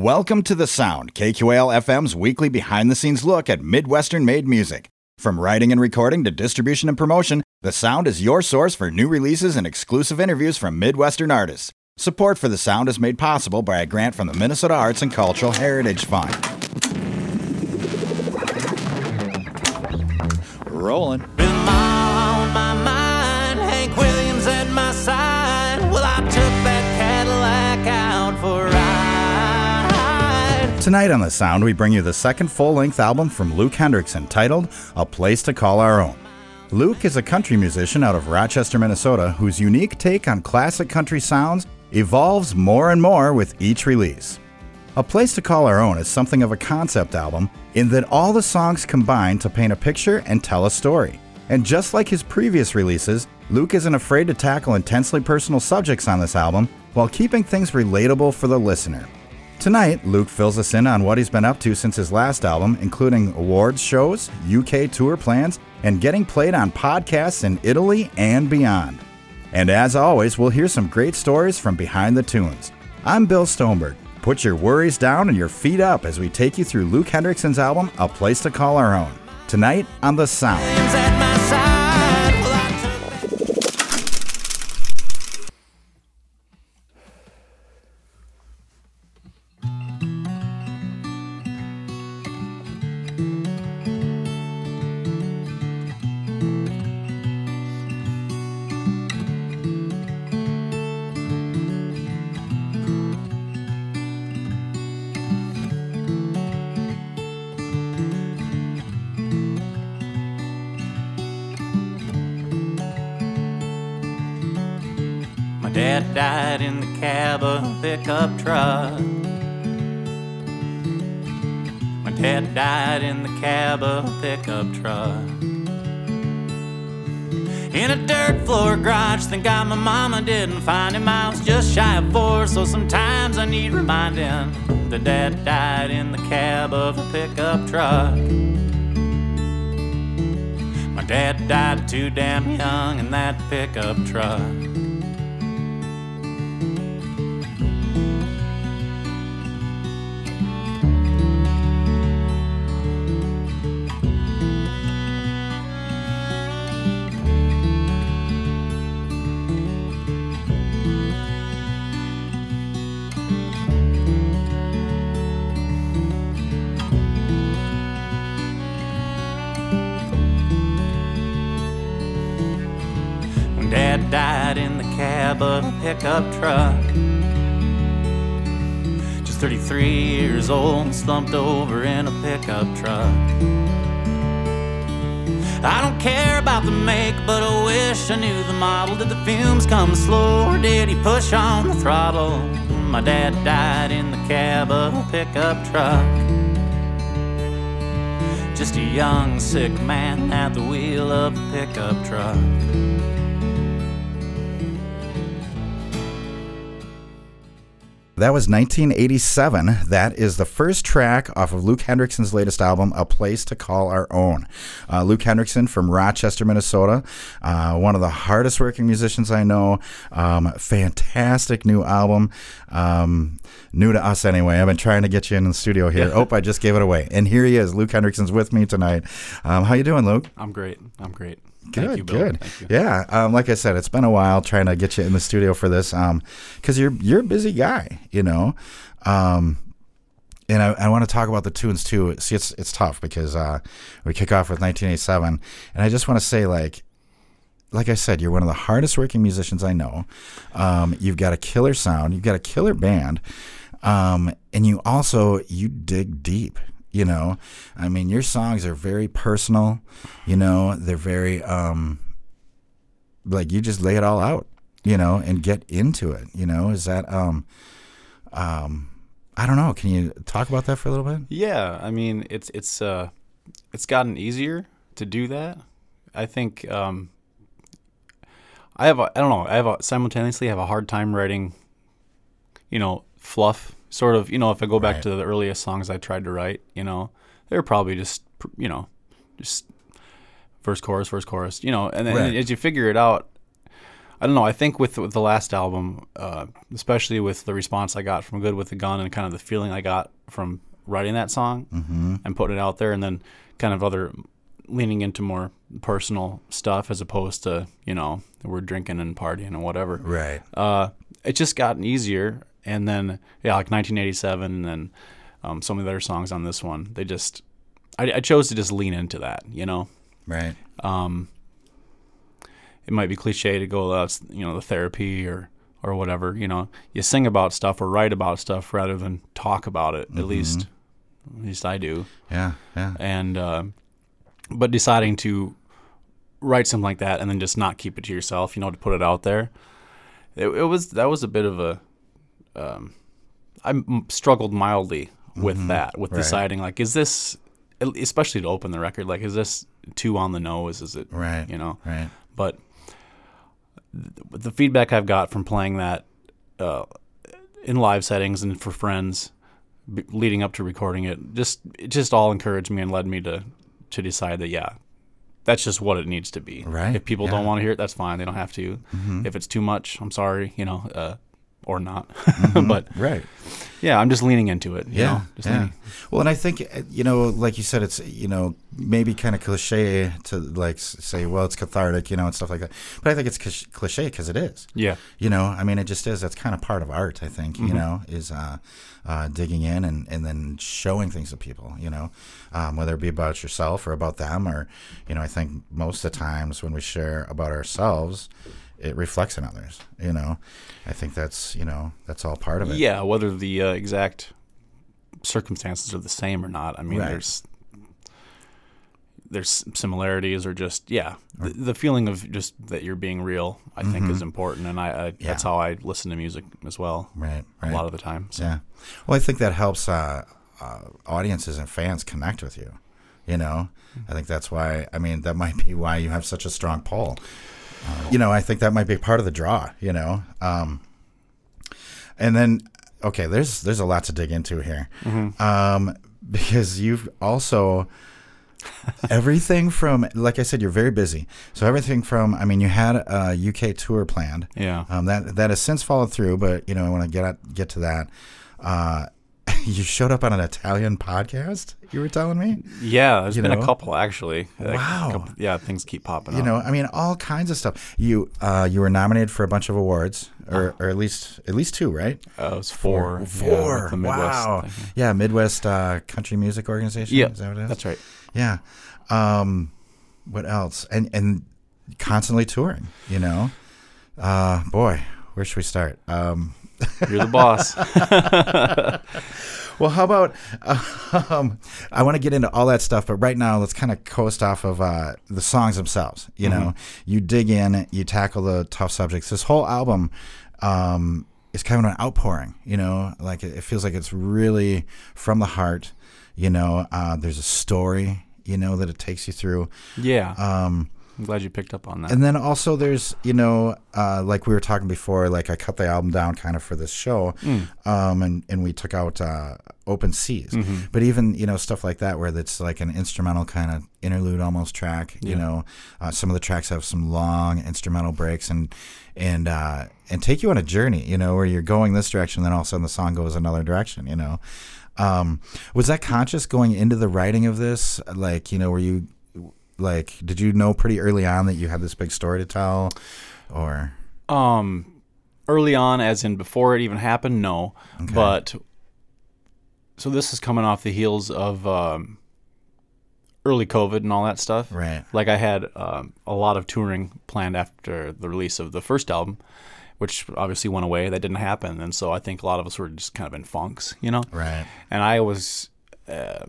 Welcome to The Sound, KQAL FM's weekly behind the scenes look at Midwestern made music. From writing and recording to distribution and promotion, The Sound is your source for new releases and exclusive interviews from Midwestern artists. Support for The Sound is made possible by a grant from the Minnesota Arts and Cultural Heritage Fund. Rolling. Tonight on The Sound, we bring you the second full length album from Luke Hendrickson titled A Place to Call Our Own. Luke is a country musician out of Rochester, Minnesota, whose unique take on classic country sounds evolves more and more with each release. A Place to Call Our Own is something of a concept album in that all the songs combine to paint a picture and tell a story. And just like his previous releases, Luke isn't afraid to tackle intensely personal subjects on this album while keeping things relatable for the listener. Tonight, Luke fills us in on what he's been up to since his last album, including awards shows, UK tour plans, and getting played on podcasts in Italy and beyond. And as always, we'll hear some great stories from behind the tunes. I'm Bill Stoneberg. Put your worries down and your feet up as we take you through Luke Hendrickson's album, A Place to Call Our Own. Tonight on The Sound. Died in the cab of a pickup truck. My dad died in the cab of a pickup truck. In a dirt floor garage, thank God my mama didn't find him. I was just shy of four, so sometimes I need reminding that dad died in the cab of a pickup truck. My dad died too damn young in that pickup truck. Slumped over in a pickup truck. I don't care about the make, but I wish I knew the model. Did the fumes come slow, or did he push on the throttle? My dad died in the cab of a pickup truck. Just a young, sick man at the wheel of a pickup truck. That was 1987. That is the first track off of Luke Hendrickson's latest album, A Place to Call Our Own. Uh, Luke Hendrickson from Rochester, Minnesota, uh, one of the hardest working musicians I know. Um, fantastic new album. Um, new to us anyway. I've been trying to get you in the studio here. oh, I just gave it away. And here he is. Luke Hendrickson's with me tonight. Um, how you doing, Luke? I'm great. I'm great. Good, you, good. Yeah, um, like I said, it's been a while trying to get you in the studio for this, because you're you're a busy guy, you know. Um, and I, I want to talk about the tunes too. See, it's it's tough because uh, we kick off with 1987, and I just want to say, like, like I said, you're one of the hardest working musicians I know. Um, you've got a killer sound. You've got a killer band, um, and you also you dig deep. You know, I mean, your songs are very personal. You know, they're very um, like you just lay it all out. You know, and get into it. You know, is that um, um, I don't know. Can you talk about that for a little bit? Yeah, I mean, it's it's uh, it's gotten easier to do that. I think um, I have a, I don't know. I have a, simultaneously have a hard time writing, you know, fluff. Sort of, you know, if I go back Right. to the earliest songs I tried to write, you know, they're probably just, you know, just verse chorus verse chorus, you know, and then Right. as you figure it out, I don't know. I think with, with the last album, uh, especially with the response I got from Good with the Gun and kind of the feeling I got from writing that song Mm-hmm. and putting it out there, and then kind of other leaning into more personal stuff as opposed to you know we're drinking and partying and whatever. Right. Uh, it just gotten easier, and then yeah, like 1987, and then um, some of the other songs on this one, they just I, I chose to just lean into that, you know Right. um, it might be cliche to go that's you know the therapy or or whatever you know you sing about stuff or write about stuff rather than talk about it at least at least I do Yeah. Yeah. and uh, but deciding to write something like that and then just not keep it to yourself you know to put it out there it, it was that was a bit of a um, I struggled mildly with that with Right. deciding like is this especially to open the record like is this too on the nose is it Right. you know Right. but th- the feedback I've got from playing that uh, in live settings and for friends b- leading up to recording it just it just all encouraged me and led me to to decide that yeah that's just what it needs to be Right, if people yeah. don't want to hear it that's fine they don't have to if it's too much I'm sorry you know uh, or not but Right. yeah I'm just leaning into it you Yeah, know, just yeah. leaning- Well, and I think uh, you know, like you said, it's you know maybe kind of cliche to like say, well, it's cathartic, you know, and stuff like that. But I think it's cliche because it is. yeah You know, I mean, it just is. That's kind of part of art. I think you know is uh, uh, digging in and, and then showing things to people. You know, um, whether it be about yourself or about them, or you know, I think most of the times when we share about ourselves, it reflects in others. You know, I think that's you know that's all part of it. Yeah, whether the uh, exact circumstances are the same or not. I mean, Right. there's there's similarities or just yeah, the, the feeling of just that you're being real. I think Mm-hmm. is important, and I, I that's how I listen to music as well. Right. A lot of the time. So. Yeah. Well, I think that helps uh, uh, audiences and fans connect with you. You know, I think that's why. I mean, that might be why you have such a strong pull. You know, I think that might be part of the draw. You know, um, and then okay, there's there's a lot to dig into here, um, because you've also everything from like I said, you're very busy. So everything from I mean, you had a UK tour planned. Yeah. Um, that that has since followed through, but you know, I want to get at, get to that. Uh, you showed up on an Italian podcast. You were telling me, Yeah, there's You been know? a couple actually. Wow. couple- yeah, things keep popping up. you up. know, I mean, all kinds of stuff. You uh, you were nominated for a bunch of awards, or, or at least at least two, right? uh, it was four. yeah, Four. the Midwest wow. thing. Yeah, Midwest uh, Country Music Organization. Yeah, is that what it is? that's right. Yeah. Um, what else? And and constantly touring. You know, uh, boy, where should we start? Um, You're the boss. Well, how about um, I want to get into all that stuff, but right now let's kind of coast off of uh, the songs themselves. You know, you dig in, you tackle the tough subjects. This whole album um, is kind of an outpouring. You know, like it, it feels like it's really from the heart. You know, uh, there's a story. You know that it takes you through. yeah, Um, I'm glad you picked up on that. and then also there's, you know, uh, like we were talking before, like I cut the album down kind of for this show, um, and and we took out uh, Open Seas. But even you know stuff like that where it's like an instrumental kind of interlude almost track. You Yeah. know, uh, some of the tracks have some long instrumental breaks and and uh, and take you on a journey. You know, where you're going this direction, then all of a sudden the song goes another direction. You know. Um, was that conscious going into the writing of this? Like, you know, were you like, did you know pretty early on that you had this big story to tell, or Um, early on, as in before it even happened, no. But so this is coming off the heels of um, early COVID and all that stuff. right? Like I had um, a lot of touring planned after the release of the first album, which obviously went away. That didn't happen, and so I think a lot of us were just kind of in funks, you know. Right. And I was, uh,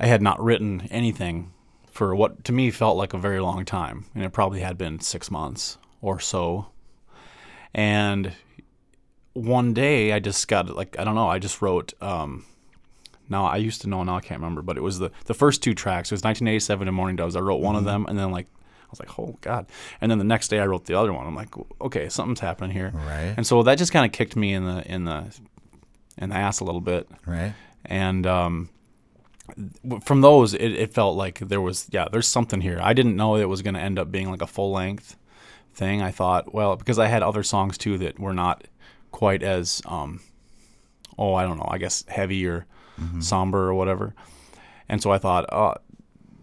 I had not written anything for what to me felt like a very long time, and it probably had been six months or so. And one day I just got like I don't know I just wrote. Um, now I used to know now I can't remember, but it was the the first two tracks. It was 1987 and Morning Doves. I wrote one of them, and then like I was like, oh god. And then the next day I wrote the other one. I'm like, okay, something's happening here. Right. And so that just kind of kicked me in the in the in the ass a little bit Right. and um, from those it, it felt like there was yeah there's something here i didn't know it was going to end up being like a full length thing, I thought, well, because I had other songs too that were not quite as, um, oh, I don't know, I guess heavy or somber or whatever. And so I thought, oh,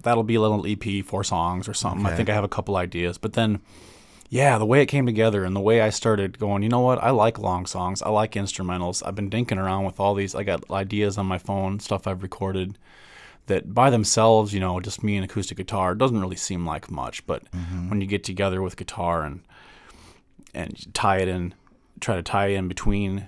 that'll be a little EP, four songs or something. I think I have a couple ideas. But then, yeah, the way it came together and the way I started going, you know what? I like long songs. I like instrumentals. I've been dinking around with all these. I got ideas on my phone, stuff I've recorded that by themselves, you know, just me and acoustic guitar doesn't really seem like much. But when you get together with guitar and and tie it in, try to tie in between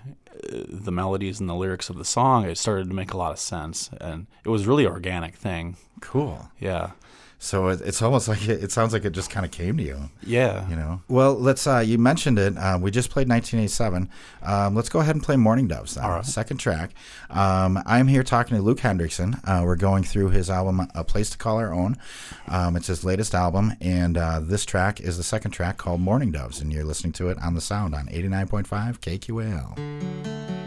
uh, the melodies and the lyrics of the song, it started to make a lot of sense, and it was really organic thing. Cool. Yeah, So it, it's almost like it, it sounds like it just kind of came to you. yeah. You know. Well, let's. Uh, you mentioned it. Uh, we just played 1987. Um, let's go ahead and play Morning Doves. Then. Second track. Um, I'm here talking to Luke Hendrickson. Uh, we're going through his album, A Place to Call Our Own. Um, it's his latest album, and uh, this track is the second track called Morning Doves, and you're listening to it on the Sound on 89.5 KQAL.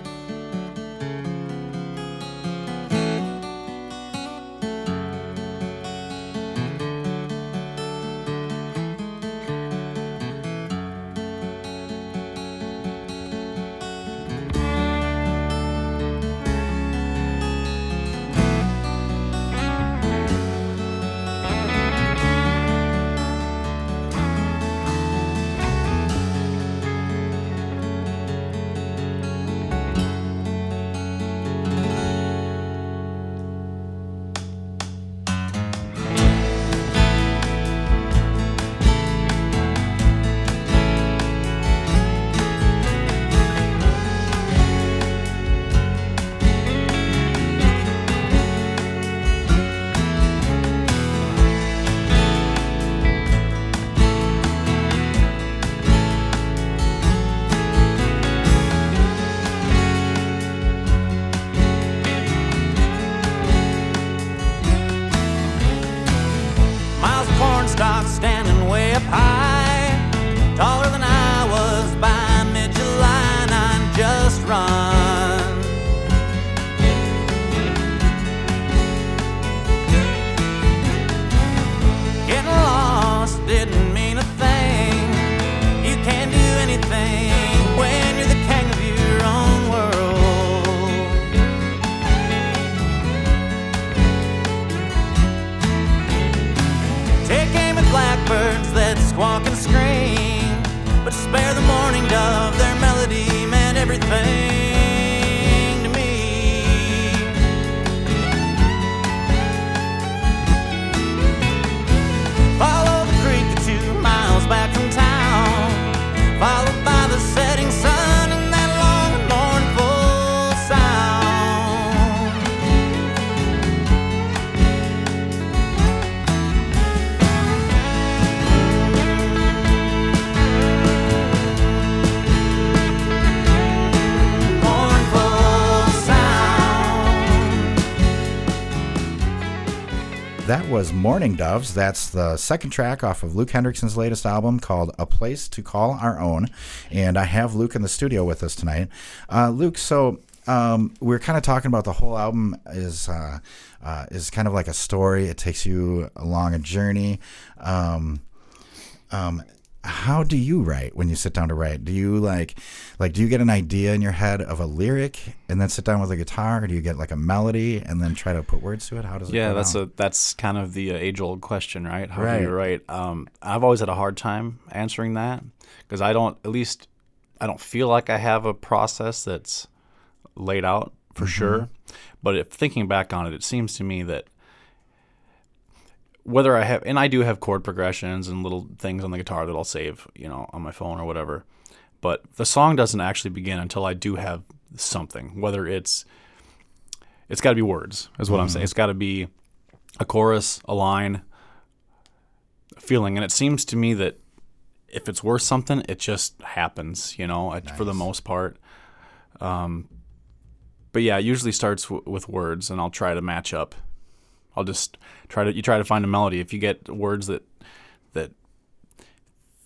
Was Morning Doves. That's the second track off of Luke Hendrickson's latest album called A Place to Call Our Own. And I have Luke in the studio with us tonight. Uh, Luke, so um, we're kind of talking about the whole album is uh, uh, is kind of like a story. It takes you along a journey. Um, um, how do you write when you sit down to write? Do you like, like, do you get an idea in your head of a lyric and then sit down with a guitar, or do you get like a melody and then try to put words to it? How does it? Yeah, that's down? a that's kind of the uh, age-old question, right? How Right. do you write? Um, I've always had a hard time answering that because I don't, at least, I don't feel like I have a process that's laid out for sure. But if thinking back on it, it seems to me that whether I have, and I do have chord progressions and little things on the guitar that I'll save, you know, on my phone or whatever. But the song doesn't actually begin until I do have something, whether it's it's got to be words, is what I'm saying. It's got to be a chorus, a line, a feeling. And it seems to me that if it's worth something, it just happens, you know, it- for the most part. Um, but yeah, it usually starts w- with words, and I'll try to match up. I'll just try to you try to find a melody. If you get words that that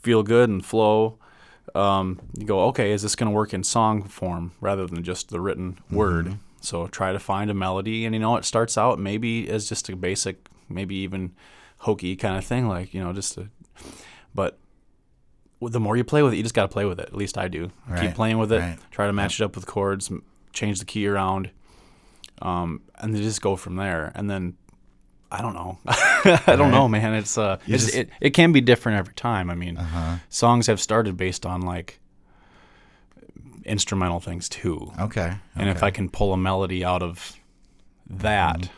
feel good and flow, um, you go, okay, is this going to work in song form rather than just the written word? So try to find a melody, and you know, it starts out maybe as just a basic, maybe even hokey kind of thing, like you know, just a, but the more you play with it, you just got to play with it. At least I do. Right, Keep playing with it. right. Try to match it up with chords. Change the key around, um, and then just go from there. And then I don't know. I don't know, man. It's uh, it's, just- Uh-huh. it it can be different every time. I mean, songs have started based on like instrumental things too. Okay. And if. I can pull a melody out of that, Mm-hmm.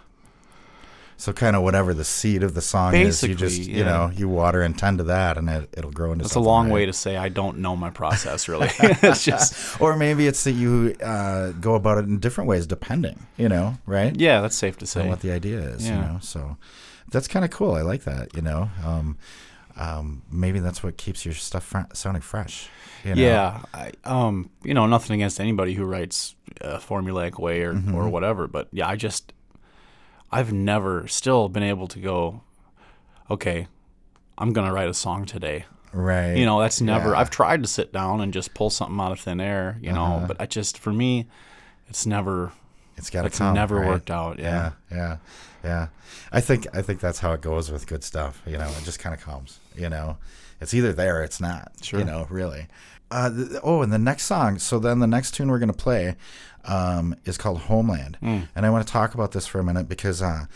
So kind of whatever the seed of the song is, you just Basically, you know you water and tend to that, and it, it'll grow into. Something. It's a long right? way to say I don't know my process really. it's just Or maybe it's that you uh, go about it in different ways, depending. You know, right? yeah, that's safe to say. what the idea is. You know, so that's kind of cool. I like that. You know, um, um, maybe that's what keeps your stuff fr- sounding fresh. You know? Yeah, I, um, you know, nothing against anybody who writes a formulaic way or Mm-hmm. or whatever, but yeah, I just I've never still been able to go, okay, I'm gonna write a song today. Right. You know, that's never. Yeah. I've tried to sit down and just pull something out of thin air, you know, uh-huh. but I just for me, it's never. It's got to It's come. never right? worked out. Yeah, Yeah. yeah, yeah. I think I think that's how it goes with good stuff. You know, it just kind of comes. You know, it's either there, or it's not. Sure. You know, really. Uh, th- oh, and the next song. So then the next tune we're gonna play um, is called Homeland, and I want to talk about this for a minute because uh,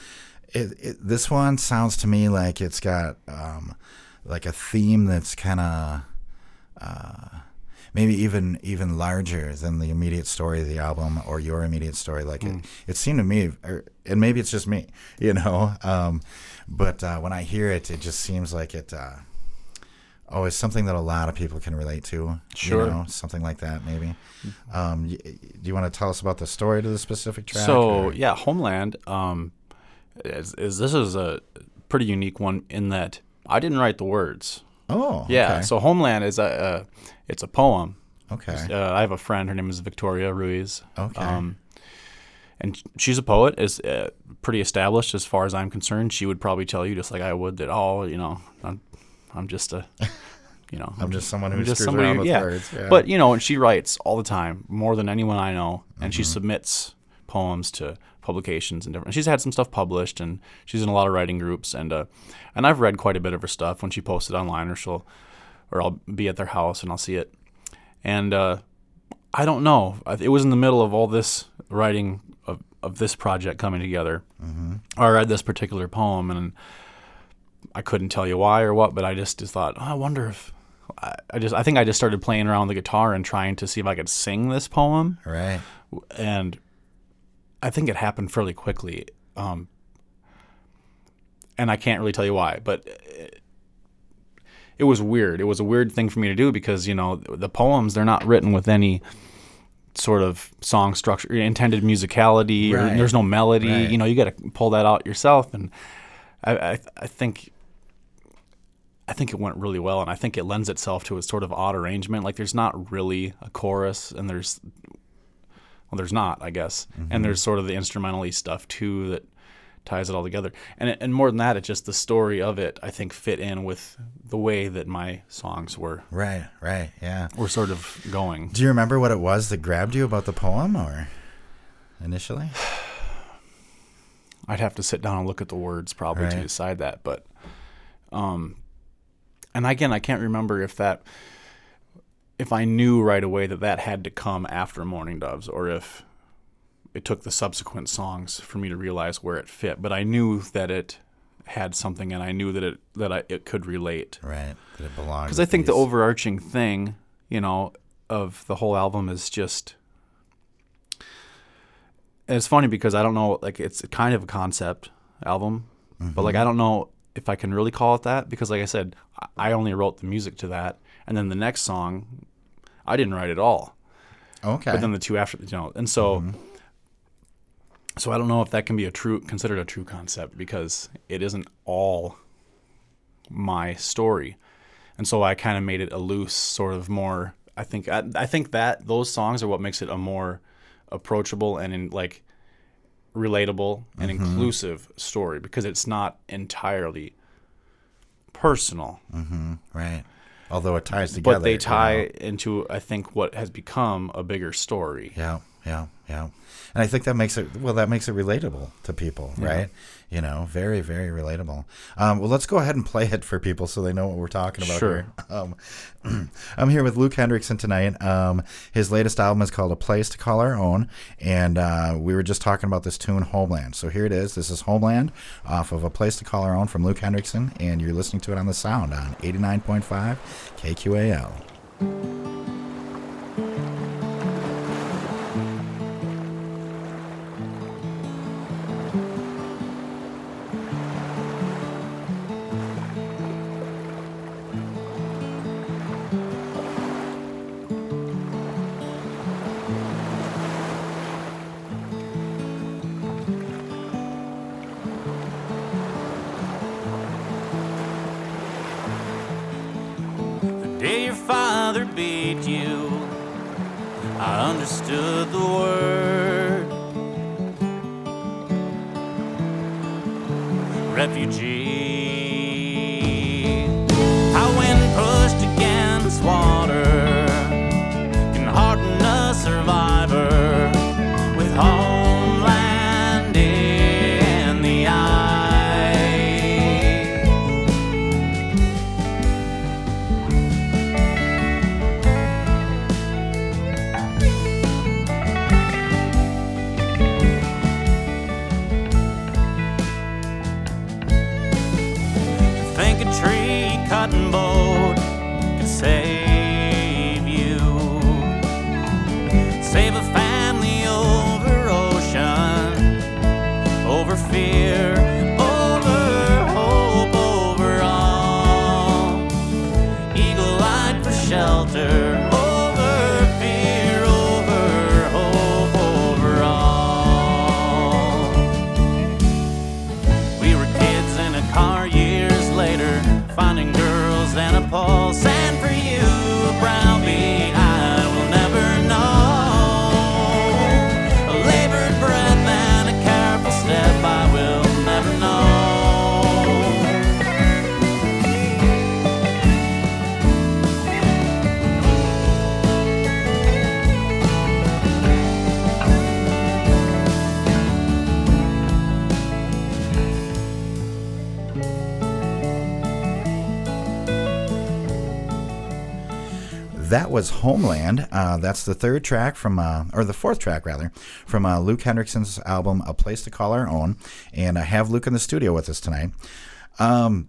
it, it, this one sounds to me like it's got um, like a theme that's kind of maybe even even larger than the immediate story of the album or your immediate story. Like it, it seemed to me, or, and maybe it's just me, you know. Um, but uh, when I hear it, it just seems like it. Uh, oh, it's something that a lot of people can relate to. Sure. you know, something like that. Maybe. Um, y- do you want to tell us about the story to the specific track? So or- yeah, Homeland um, is, is this is a pretty unique one in that I didn't write the words. oh, Yeah, okay. so Homeland is a, a it's a poem. okay, Uh, I have a friend. Her name is Victoria Ruiz. Okay. Um, and she's a poet, is uh, pretty established as far as I'm concerned. She would probably tell you, just like I would, that oh, you know, I'm, I'm just a, you know, I'm just someone who just somebody around who- with yeah. words. Yeah. But you know, and she writes all the time, more than anyone I know, and Mm-hmm. she submits poems to publications and different. She's had some stuff published, and she's in a lot of writing groups, and uh, and I've read quite a bit of her stuff when she posts it online, or she'll, or I'll be at their house and I'll see it, and uh, I don't know. It was in the middle of all this writing of, of this project coming together. Mm-hmm. I read this particular poem, and I couldn't tell you why or what, but I just, just thought, oh, I wonder if. I I just, I think I just started playing around with the guitar and trying to see if I could sing this poem, right. and I think it happened fairly quickly. Um, and I can't really tell you why, but it, it was weird. It was a weird thing for me to do because you know the poems they're not written with any sort of song structure, intended musicality, Right. or there's no melody. Right. You know, you got to pull that out yourself, and I, I, I think. I think it went really well, and I think it lends itself to a sort of odd arrangement. Like there's not really a chorus, and there's well, there's not, I guess. And mm-hmm. there's sort of the instrumentally stuff too that ties it all together. And it, and more than that, it's just the story of it. I think fit in with the way that my songs were Right. Right. Yeah. were sort of going. Do you remember what it was that grabbed you about the poem, or initially? I'd have to sit down and look at the words probably to decide that. But, um, and again, I can't remember if that, if I knew right away that that had to come after Morning Doves, or if it took the subsequent songs for me to realize where it fit. But I knew that it had something, and I knew that it that I, it could relate. Right. That it belonged. Because I think the overarching thing, you know, of the whole album is just. And it's funny because I don't know, like, it's kind of a concept album, but like, mm-hmm. I don't know if I can really call it that because, like I said, I- only wrote the music to that, and then the next song, I didn't write at all. okay. But then the two after, you know, and so, mm-hmm. so I don't know if that can be a true considered a true concept because it isn't all my story, and so I kind of made it a loose sort of more. I think I, I think that those songs are what makes it a more approachable and in like relatable and mm-hmm. inclusive story because it's not entirely personal mm-hmm. right. Although it ties together. but they you tie know. into I think what has become a bigger story. Yeah. Yeah, yeah. And I think that makes it well. That makes it relatable to people, right? You know, very, very relatable. Um, well, let's go ahead and play it for people so they know what we're talking about Sure. here. Um, I'm here with Luke Hendrickson tonight. Um, his latest album is called A Place to Call Our Own, and uh, we were just talking about this tune, Homeland. So here it is. This is Homeland off of A Place to Call Our Own from Luke Hendrickson, and you're listening to it on the Sound on 89.5 KQAL. Tree cutting boat could save That was Homeland. Uh, that's the third track from, uh, or the fourth track rather, from uh, Luke Hendrickson's album "A Place to Call Our Own." And I have Luke in the studio with us tonight. Um,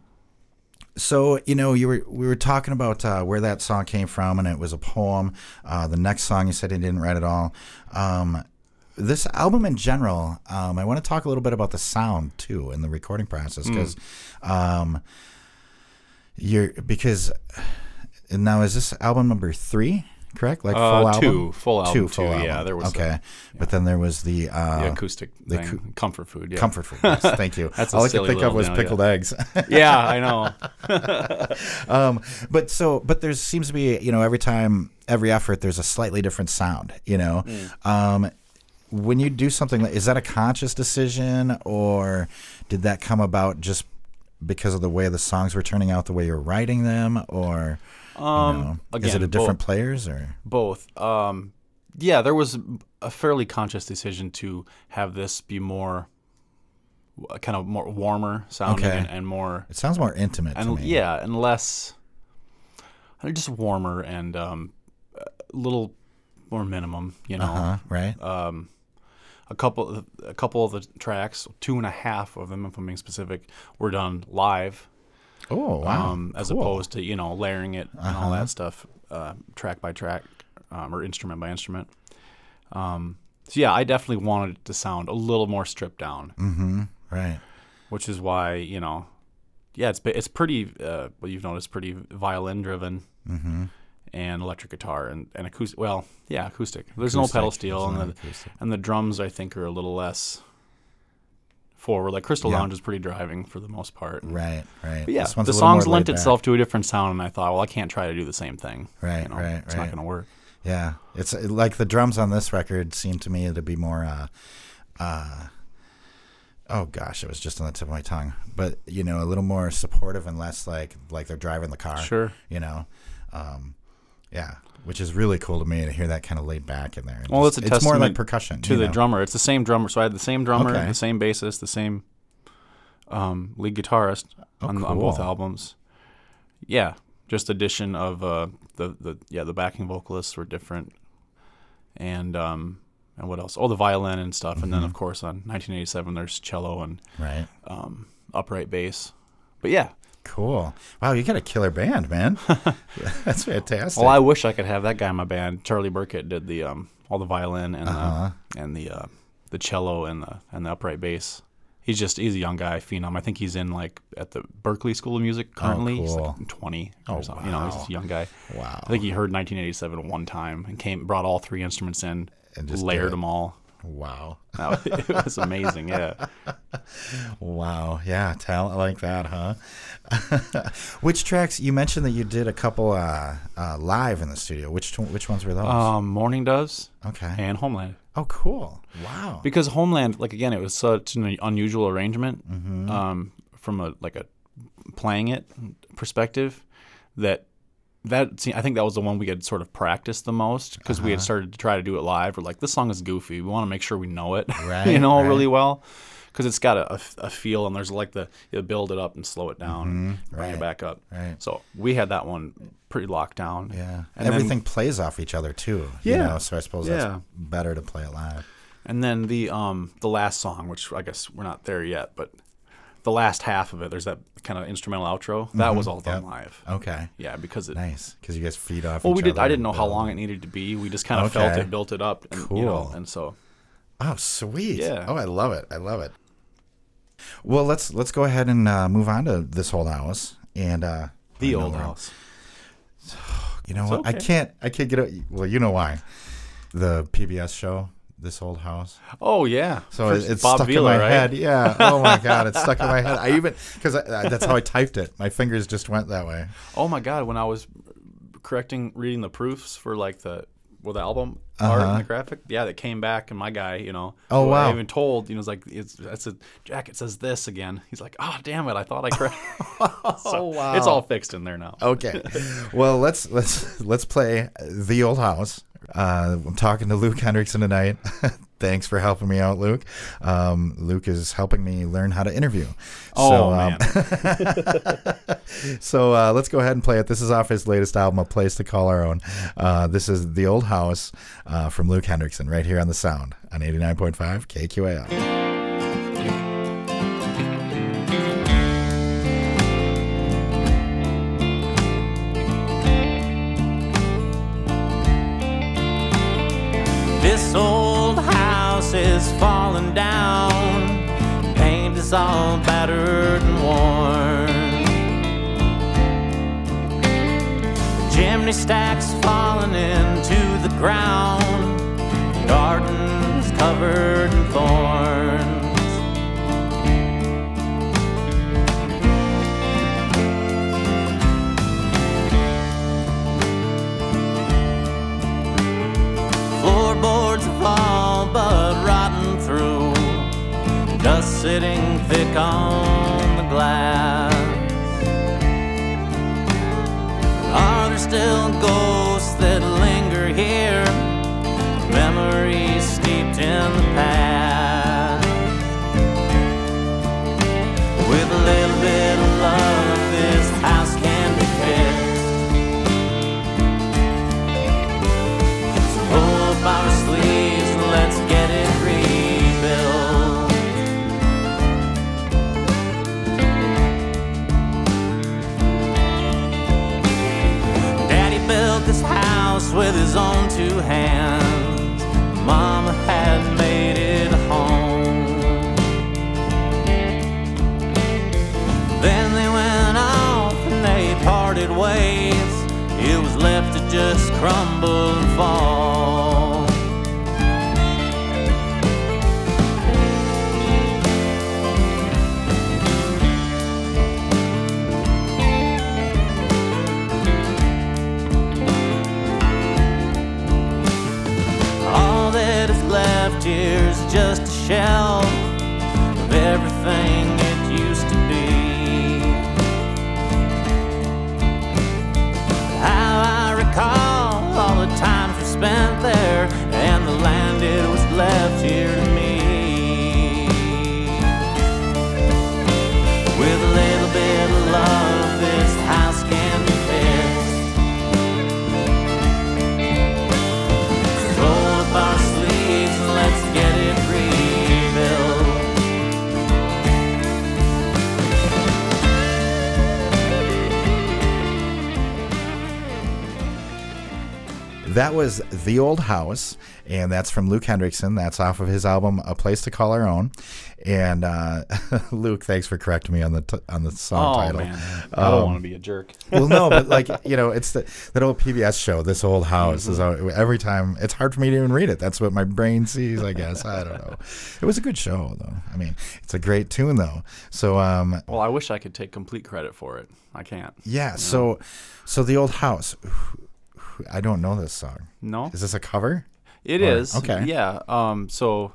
so you know, you were we were talking about uh, where that song came from, and it was a poem. Uh, the next song you said he didn't write at all. Um, this album in general, um, I want to talk a little bit about the sound too in the recording process because um, you're because now is this album number three correct like Uh, full album two, full album, two two, full yeah, there was a- okay but then there was the uh, the acoustic the coo- comfort food. Yeah. comfort food yes, thank you That's all I could think of was deal, pickled yeah. eggs yeah, I know. um, but so but there seems to be you know every time every effort there's a slightly different sound you know Mm. um, when you do something is that a conscious decision or did that come about just because of the way the songs were turning out the way you're writing them or you Um, know, again, is it a different both. players or Both. Um, yeah, there was a fairly conscious decision to have this be more, uh, kind of more warmer sounding Okay. and, and more, it sounds more intimate to and me yeah, and less, just warmer and um, a little more minimum. You know, uh-huh, right a couple, a couple of the tracks, two and a half of them, if I'm being specific, were done live. Oh wow um, as Cool. Uh-huh. opposed to you know layering it and all that stuff uh, track by track um, or instrument by instrument. Um, so yeah, I definitely wanted it to sound a little more stripped down, mm-hmm right which is why you know, yeah, it's it's pretty. Uh, well, you've noticed pretty violin driven. mm-hmm And electric guitar and, and acoustic. Well, yeah, acoustic. There's no Acoustic. pedal steel, and the, acoustic. and the drums I think are a little less forward. Like Crystal Yeah. Lounge is pretty driving for the most part. right right But yeah, the songs lent itself to a different sound, and I thought, well, I can't try to do the same thing. Right, you know, right, It's right. not going to work. Yeah, it's like the drums on this record seem to me to be more. Uh, uh, oh gosh, it was just on the tip of my tongue. But you know, a little more supportive and less like like they're driving the car. Sure. You know, um, Yeah, which is really cool to me to hear that kind of laid back in there. And Well, just- it's a it's more like percussion to the know? drummer. It's the same drummer. So I had the same drummer, Okay. the same bassist, the same um, lead guitarist on, on both albums. Yeah, just addition of uh, the the yeah the backing vocalists were different, and um and what else? Oh, the violin and stuff, and Mm-hmm. then of course on 1987 there's cello and Right. um, upright bass. But yeah, Cool. Wow, you got a killer band, man. That's fantastic. well, I wish I could have that guy in my band. Charlie Burkett did the um all the violin and Uh-huh. the and the uh, the cello and the and the upright bass. He's just he's a young guy, phenom. I think he's in like at the Berklee School of Music currently. He's Oh, cool. like 20 Oh, or something. You know, he's just a young guy. wow. I think he heard 1987 one time and came brought all three instruments in, And just layered them all. Wow. That it was amazing. Yeah. Wow. Yeah, talent like that, huh? which tracks you mentioned that you did a couple uh, uh, live in the studio. Which which ones were those? Um, Morning Doves okay. and Homeland. oh, cool. Wow. because Homeland, like again, it was such an unusual arrangement Mm-hmm. um, from a like a playing it perspective that that see, I think that was the one we had sort of practiced the most because we Uh-huh. had started to try to do it live. We're like, this song is goofy. We want to make sure we know it, Right, you know, right. really well because it's got a, a, a feel and there's like the you build it up and slow it down, bring Mm-hmm. right, it back up. right. So we had that one pretty locked down. yeah. and then- Everything plays off each other too. You Yeah. know, so I suppose Yeah. that's better to play it live. And then the um the last song, which I guess we're not there yet, but the last half of it, there's that kind of instrumental outro. That was all done Mm-hmm. Yep. live. Okay. Yeah, because it. Nice, because you guys feed off. Well, we did. I didn't know how long it needed to be. We just kind of felt Okay. it, built it up, and, you know, Cool. and so Oh, sweet. Yeah. Oh, I love it. I love it. Well, let's let's go ahead and uh, move on to this old house and uh, the old house. You know what? I can't. I can't get. A, well, you know why? The PBS show, this old house. Oh yeah. So it's Bob stuck in my right? head. Yeah. Oh my god, it's stuck in my head. I even because that's how I typed it. My fingers just went that way. Oh my god, when I was correcting, reading the proofs for like the well, the album art and the graphic, yeah, that came back, and my guy, you know, Uh-huh. Oh, wow. I even told, you know, was like, it's that's a Jack. It says this again. He's like, oh damn it, I thought I corrected. Oh wow. It's all fixed in there now. Okay. well, let's let's let's play the old house. Uh, I'm talking to Luke Hendrickson tonight. Thanks for helping me out, Luke. Um, Luke is helping me learn how to interview. Oh um, man. So uh, let's go ahead and play it. This is off his latest album, A Place to Call Our Own. Uh, this is The Old House uh, from Luke Hendrickson right here on The Sound on 89.5 KQAL. This old house is falling down. Paint is all battered and worn. Chimney stacks falling into the ground. Gardens covered in thorns. Sitting on the glass. Are there still with his own two hands. Mama had made it home. Then they went off and they parted ways. It was left to just crumble and fall. Shell That was The Old House, and that's from Luke Hendrickson. That's off of his album A Place to Call Our Own. And uh, Luke, thanks for correcting me on the t- on the song Oh title. man, I don't want to be a jerk. well, no, but like you know, it's the that old PBS show. This old house is Mm-hmm. every time. It's hard for me to even read it. That's what my brain sees. I guess I don't know. It was a good show though. I mean, it's a great tune though. So um, Well, I wish I could take complete credit for it. I can't. yeah. So so the old house. I don't know this song. No, Is this a cover? it Or- is. okay. Yeah. Um. So,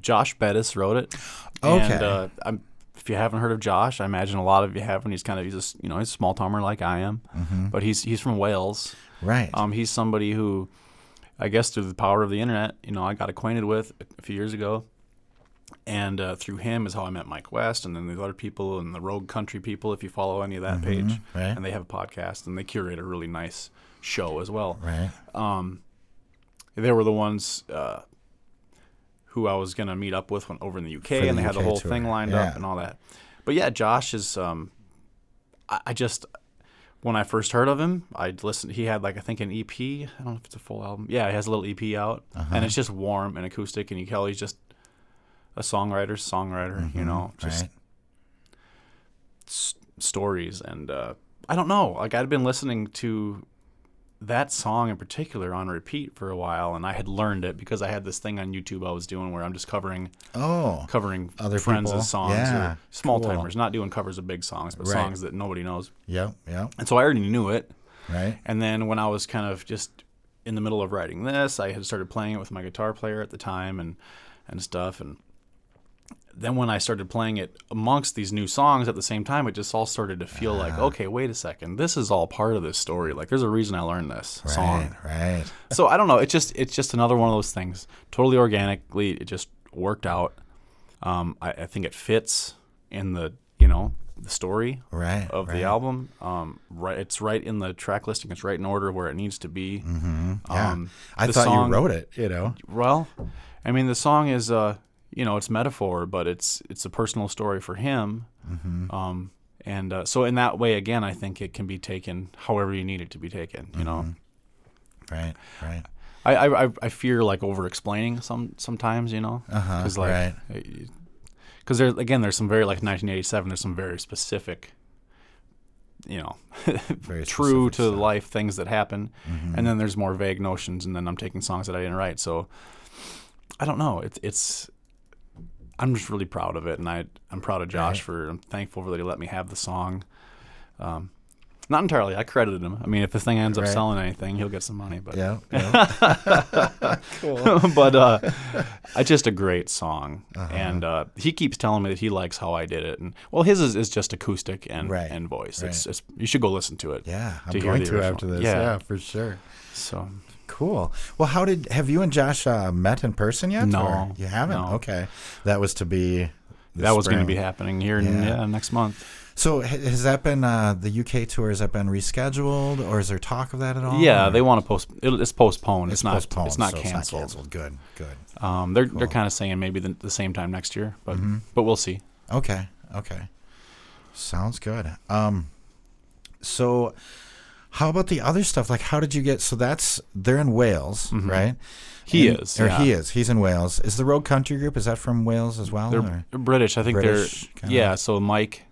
Josh Bettis wrote it. Okay. And, uh, I'm, if you haven't heard of Josh, I imagine a lot of you haven't. He's kind of he's a, you know he's a small timer like I am, Mm-hmm. but he's he's from Wales. Right. Um, he's somebody who, I guess, through the power of the internet, you know, I got acquainted with a few years ago, and uh, through him is how I met Mike West, and then these other people and the Rogue Country people. If you follow any of that page, Mm-hmm. right. and they have a podcast, and they curate a really nice show as well. right. Um, they were the ones uh, who I was gonna meet up with when, over in the UK, the and they had the whole tour, thing lined yeah. up and all that. But yeah, Josh is. Um, I, I just when I first heard of him, I listened. He had like I think an EP. I don't know if it's a full album. Yeah, he has a little EP out, Uh-huh. and it's just warm and acoustic, and you can tell he's just a songwriter, songwriter. You know, just Mm-hmm. right. s- stories and uh, I don't know. Like I'd been listening to that song in particular on repeat for a while, and I had learned it because I had this thing on YouTube I was doing where I'm just covering Oh. covering Other friends' people? songs Yeah, small cool. timers, not doing covers of big songs, but Right. songs that nobody knows. Yep. Yep. And so I already knew it. Right. And then when I was kind of just in the middle of writing this, I had started playing it with my guitar player at the time and and stuff. And then when I started playing it amongst these new songs at the same time, it just all started to feel like, Ah. okay, wait a second, this is all part of this story. Like, there's a reason I learned this Right. song. Right. So I don't know. It's just it's just another one of those things. Totally organically, it just worked out. Um, I, I think it fits in the you know the story Right. of right. the album. Um, right, it's right in the track listing. It's right in order where it needs to be. Yeah. Um, I thought song- you wrote it. You know. Well, I mean, the song is uh, you know, it's metaphor, but it's it's a personal story for him. Mm-hmm. Um, and uh, so in that way, again, I think it can be taken however you need it to be taken. You know, Mm-hmm. Right. Right. I, I I- fear like over explaining some sometimes. You know, Uh-huh, because like. right. Because there again, there's some very like 1987. There's some very specific, you know, Very true to stuff. Mm-hmm. life things that happen, and then there's more vague notions, and then I'm taking songs that I didn't write. So I don't know. It's it's I'm just really proud of it, and I I'm proud of Josh Right. for I'm thankful for that he let me have the song. Um, not entirely. I credited him. I mean, if this thing ends up selling anything, he'll get some money. But Yeah. yeah. but uh, it's just a great song, Uh-huh. and uh, he keeps telling me that he likes how I did it. And well, his is, is just acoustic and Right, and voice. It's, right. it's you should go listen to it. yeah. I'm hear going the to original. after this. Yeah. Yeah. for sure. So Cool. Well, how did have you and Josh uh, met in person yet? No, or you haven't. no. Okay, that was to be. that was going to be happening here in, Yeah. yeah, next month. So has that been uh, the UK tour? Has that been rescheduled, or is there talk of that at all? yeah, or- they want to post. It's postponed. It's, not. postponed, It's not so canceled. Good, good. Um, they're they're kind of saying maybe the, the same time next year, but Mm-hmm. but we'll see. Okay, okay. Sounds good. Um, so how about the other stuff? Like, how did you get? So that's they're in Wales, right? Mm-hmm. He And- is, or yeah. he is. He's in Wales. Is the Rogue Country Group? Is that from Wales as well? They're or? British. I think British, they're kinda. yeah. So Mike,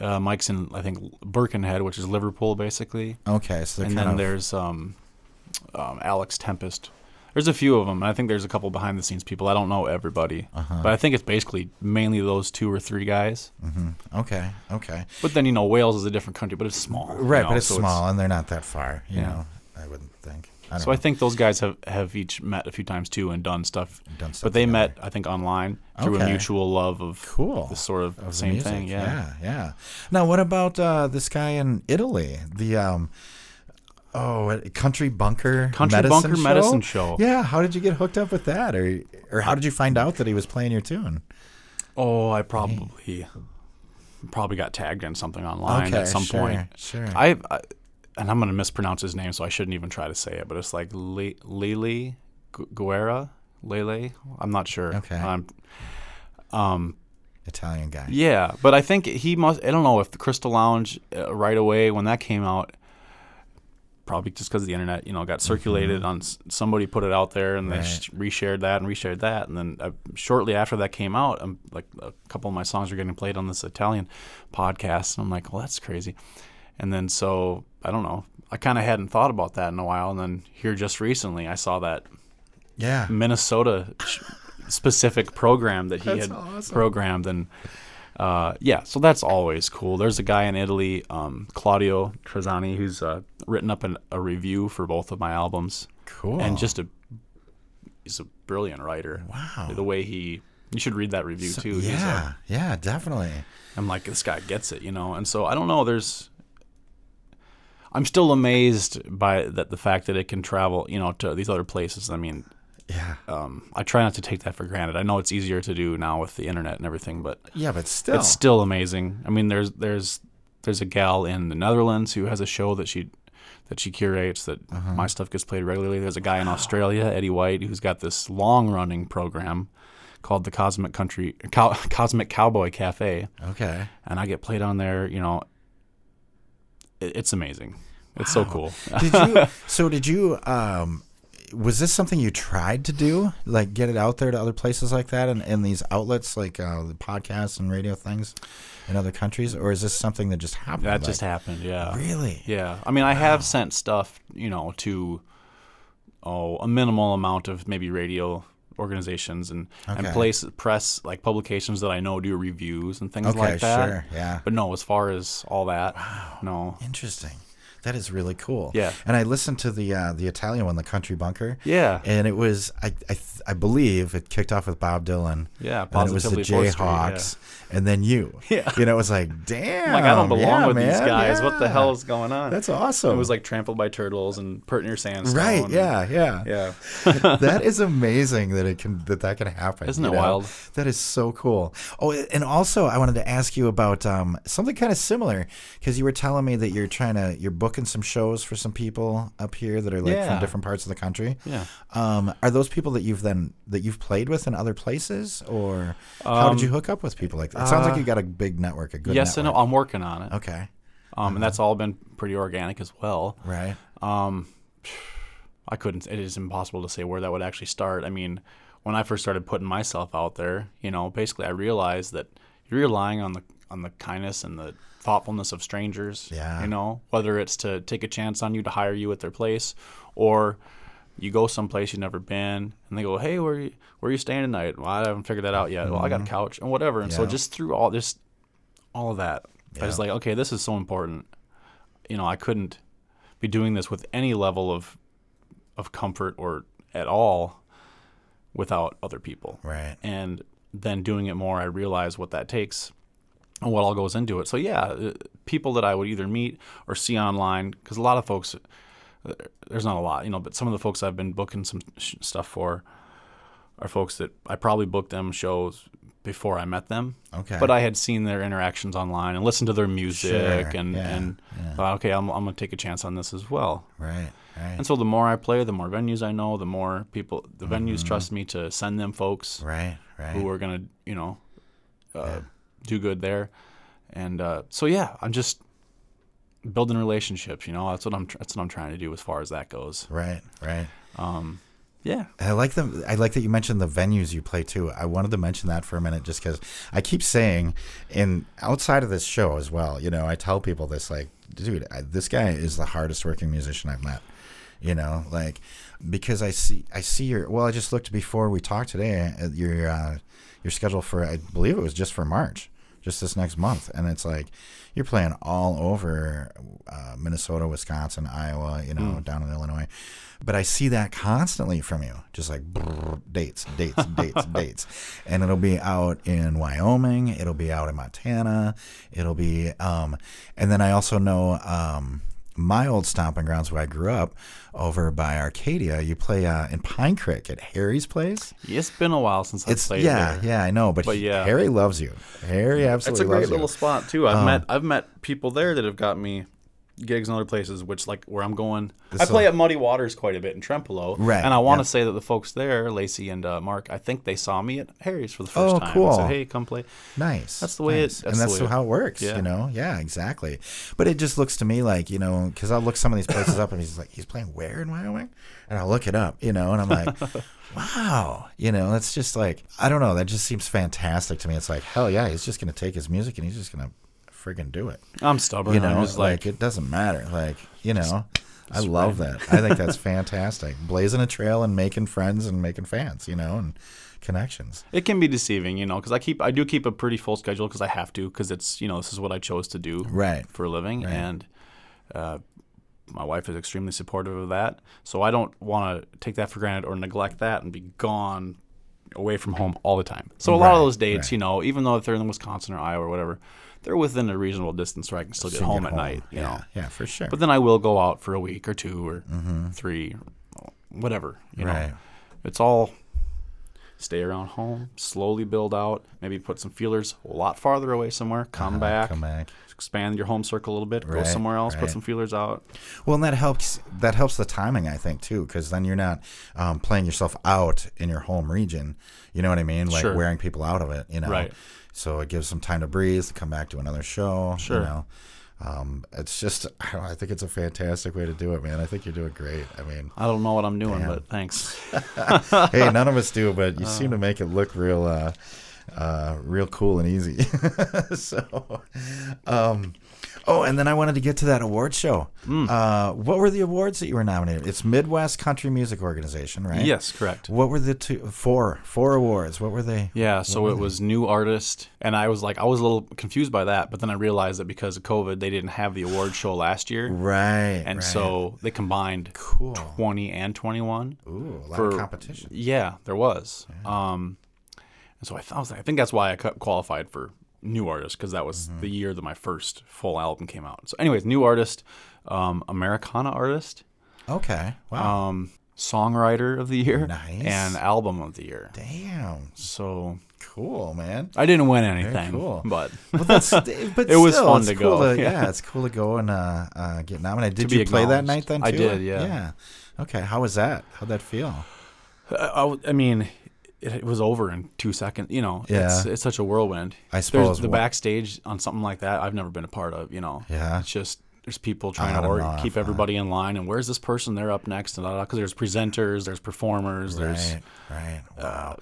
uh, Mike's in I think Birkenhead, which is Liverpool, basically. Okay, so they're and then of there's um, um, Alex Tempest. There's a few of them. and I think there's a couple behind the scenes people. I don't know everybody, Uh-huh. but I think it's basically mainly those two or three guys. okay, okay. But then you know Wales is a different country, but it's small, you Right, know, but it's so small and they're not that far. You Yeah. know, I wouldn't think. I So I think those guys have, have each met a few times too and done stuff. Done stuff but they together. met, I think, online through a mutual love of Cool. this sort of, of the same thing. Yeah. yeah, yeah. Now, what about uh, this guy in Italy? The um, oh, country bunker Country medicine Bunker show? Medicine Show. Yeah, how did you get hooked up with that, or or how did you find out that he was playing your tune? Oh, I probably probably got tagged in something online Okay, at some sure, point. sure. I, I and I'm gonna mispronounce his name, so I shouldn't even try to say it. But it's like Le- Lele Gu- Guerra, Lele. I'm not sure. Okay. Um, um, Italian guy. yeah, but I think he must. I don't know if the Crystal Lounge uh, right away when that came out. Probably just because the internet, you know, got circulated on s- somebody put it out there and they sh- reshared that and reshared that, and then uh, shortly after that came out, um, like a couple of my songs were getting played on this Italian podcast, and I'm like, well, that's crazy. And then so I don't know, I kind of hadn't thought about that in a while, and then here just recently I saw that Yeah. Minnesota sh- specific program that he That's had awesome. programmed. And uh, yeah so that's always cool there's a guy in italy um, claudio trezani who's uh, written up an, a review for both of my albums Cool. and just a he's a brilliant writer Wow. the way he you should read that review too He's, uh, Yeah. Yeah. Definitely. i'm like this guy gets it you know and so i don't know there's i'm still amazed by that the fact that it can travel you know to these other places i mean Yeah. um, I try not to take that for granted. I know it's easier to do now with the internet and everything, but yeah, but still. it's still amazing. I mean, there's there's there's a gal in the Netherlands who has a show that she that she curates that Uh-huh. my stuff gets played regularly. There's a guy in Australia, Eddie White, who's got this long running program called the Cosmic Country Cow, Cosmic Cowboy Cafe, okay. and I get played on there. You know, it, it's amazing. It's so cool. Did you? so did you? Um, was this something you tried to do, like get it out there to other places like that, and, and these outlets like uh, the podcasts and radio things in other countries, or is this something that just happened? that like- just happened. Yeah. Really? Yeah, I mean, I have sent stuff, you know, to oh a minimal amount of maybe radio organizations and and place press like publications that I know do reviews and things Okay, like that. sure, yeah. But no, as far as all that, no. Interesting. That is really cool. Yeah. And I listened to the uh, the Italian one, the Country Bunker. Yeah. And it was I I, th- I believe it kicked off with Bob Dylan. Yeah, And it was the Positively Fourth Street, Jayhawks, and then you. Yeah. You know, it was like, damn. Like I don't belong yeah, with these man, guys. What the hell is going on? That's awesome. It was like trampled by turtles and pert near sandstone. Right. Yeah. Yeah. Yeah. that is amazing that it can that that can happen. Isn't it know? wild? That is so cool. Oh, and also I wanted to ask you about um, something kind of similar because you were telling me that you're trying to you're booking some shows for some people up here that are like from different parts of the country. Yeah. Um, are those people that you've then that you've played with in other places, or how did you hook up with people like that? It sounds like you got a big network, a good Um, uh, Yes and network. no. I'm working on it. Okay. Um, and that's all been pretty organic as well. Right. Um, I couldn't. It is impossible to say where that would actually start. I mean, when I first started putting myself out there, you know, basically I realized that you're relying on the on the kindness and the thoughtfulness of strangers. Yeah. You know, whether it's to take a chance on you to hire you at their place, or you go someplace you've never been, and they go, "Hey, where you, where are you staying tonight?" Well, I haven't figured that out yet. Well, I got a couch and whatever. And so Mm-hmm. Just through all this, all of that, I was like, okay, this is so important. You know, I couldn't be doing this with any level of of comfort or at all without other people. Right. And then doing it more, I realize what that takes and what all goes into it. So yeah, uh, people that I would either meet or see online, because a lot of folks, uh, there's not a lot, you know, but some of the folks I've been booking some sh- stuff for are folks that I probably booked them shows before I met them. Okay. But I had seen their interactions online and listened to their music Sure, and yeah, and thought, okay, I'm I'm gonna take a chance on this as well. Right. Right. And so the more I play, the more venues I know, the more people, the venues trust me to send them folks Mm-hmm. right. Right. who are gonna, you know, uh, do good there. And uh, so yeah, I'm just building relationships. You know, that's what I'm that's what I'm trying to do as far as that goes. right. Right. Um, Yeah. I like them. I like that you mentioned the venues you play too. I wanted to mention that for a minute, just because I keep saying, in outside of this show as well. You know, I tell people this, like, dude, I, this guy is the hardest working musician I've met. You know, like, because I see, I see your. Well, I just looked before we talked today. At your, uh, your schedule for, I believe it was just for March, just this next month, and it's like you're playing all over uh, Minnesota, Wisconsin, Iowa. You know, down in Illinois. But I see that constantly from you, just like brrr, dates, dates, dates, dates, and it'll be out in Wyoming, it'll be out in Montana, it'll be, um, and then I also know um, my old stomping grounds where I grew up, over by Arcadia. You play uh, in Pine Creek at Harry's place. It's been a while since I've It's played yeah, there. yeah, I know, but, But he- yeah. Harry loves you. Harry absolutely It's a great little you. spot too. I've met I've met people there that have got me gigs in other places, which like where I'm going. I play at Muddy Waters quite a bit in Trempealeau, Right, And I want yeah. to say that the folks there, Lacey and uh, Mark, I think they saw me at Harry's for the first Oh, time. cool. And said, hey, come play. Nice. That's the way it- that's and that's it- how it works. Yeah. You know. Yeah, exactly. But it just looks to me like you know, because I'll look some of these places up, and he's like, he's playing where in Wyoming, and I'll look it up, you know, and I'm like, wow, you know, that's just like I don't know, that just seems fantastic to me. It's like hell yeah, he's just gonna take his music and he's just gonna friggin' do it. I'm stubborn. You know, like, like, it doesn't matter. Like you know. I love that. I think that's fantastic. Blazing a trail and making friends and making fans, you know, and connections. it can be deceiving, you know, because I keep I do keep a pretty full schedule because I have to because it's you know this is what I chose to do Right. for a living and. Uh, my wife is extremely supportive of that, so I don't want to take that for granted or neglect that and be gone away from home all the time. So a lot Right, of those dates, right. you know, even though if they're in Wisconsin or Iowa or whatever, they're within a reasonable distance where I can still get So home get at night, you yeah, know. Yeah, for sure. But then I will go out for a week or two or three, whatever. You Right. know, it's all stay around home, slowly build out, maybe put some feelers a lot farther away somewhere, come back, Uh-huh, come back. expand your home circle a little bit, go somewhere else, right. put some feelers out. Well, and that helps. That helps the timing, I think, too, because then you're not um, playing yourself out in your home region. You know what I mean? Like Sure. wearing people out of it. You know. Right. So it gives them time to breathe, to come back to another show. Sure. You know. Um, it's just, I, know, I think it's a fantastic way to do it, man. I think you're doing great. I mean, I don't know what I'm doing, but thanks. hey, none of us do, but you Uh. seem to make it look real, uh, uh, real cool and easy. so, um, oh, and then I wanted to get to that award show. Hmm. Uh, what were the awards that you were nominated? It's Midwest Country Music Organization, right? Yes, correct. What were the two, four, four awards? What were they? Yeah, so it was new artist, and I was like, I was a little confused by that, but then I realized that because of COVID, they didn't have the award show last year, Right. and right. so they combined cool. 20 and 21. Ooh, a lot for- of competition. Yeah, there was. Um, and so I, th- I was like, I think that's why I qualified for new artist because that was Mm-hmm. the year that my first full album came out. So, anyways, new artist, um, Americana artist, Okay. Wow. um, songwriter of the year, Nice. and album of the year. Damn. So Cool, man. I didn't win anything, cool. but But that's but It was still, fun to cool go, yeah. yeah. it's cool to go and uh, uh, get nominated. Did you play that night then? Too? I did, yeah. Yeah. Okay. How was that? How'd that feel? I, I- I mean, it, was over in two seconds. You know, it's, Yeah. it's such a whirlwind. I There's suppose the what- backstage on something like that. I've never been a part of. You know, Yeah. it's just there's people trying to keep everybody in line, and where's this person? They're up next, and because there's presenters, there's performers, there's Right. Right. Wow.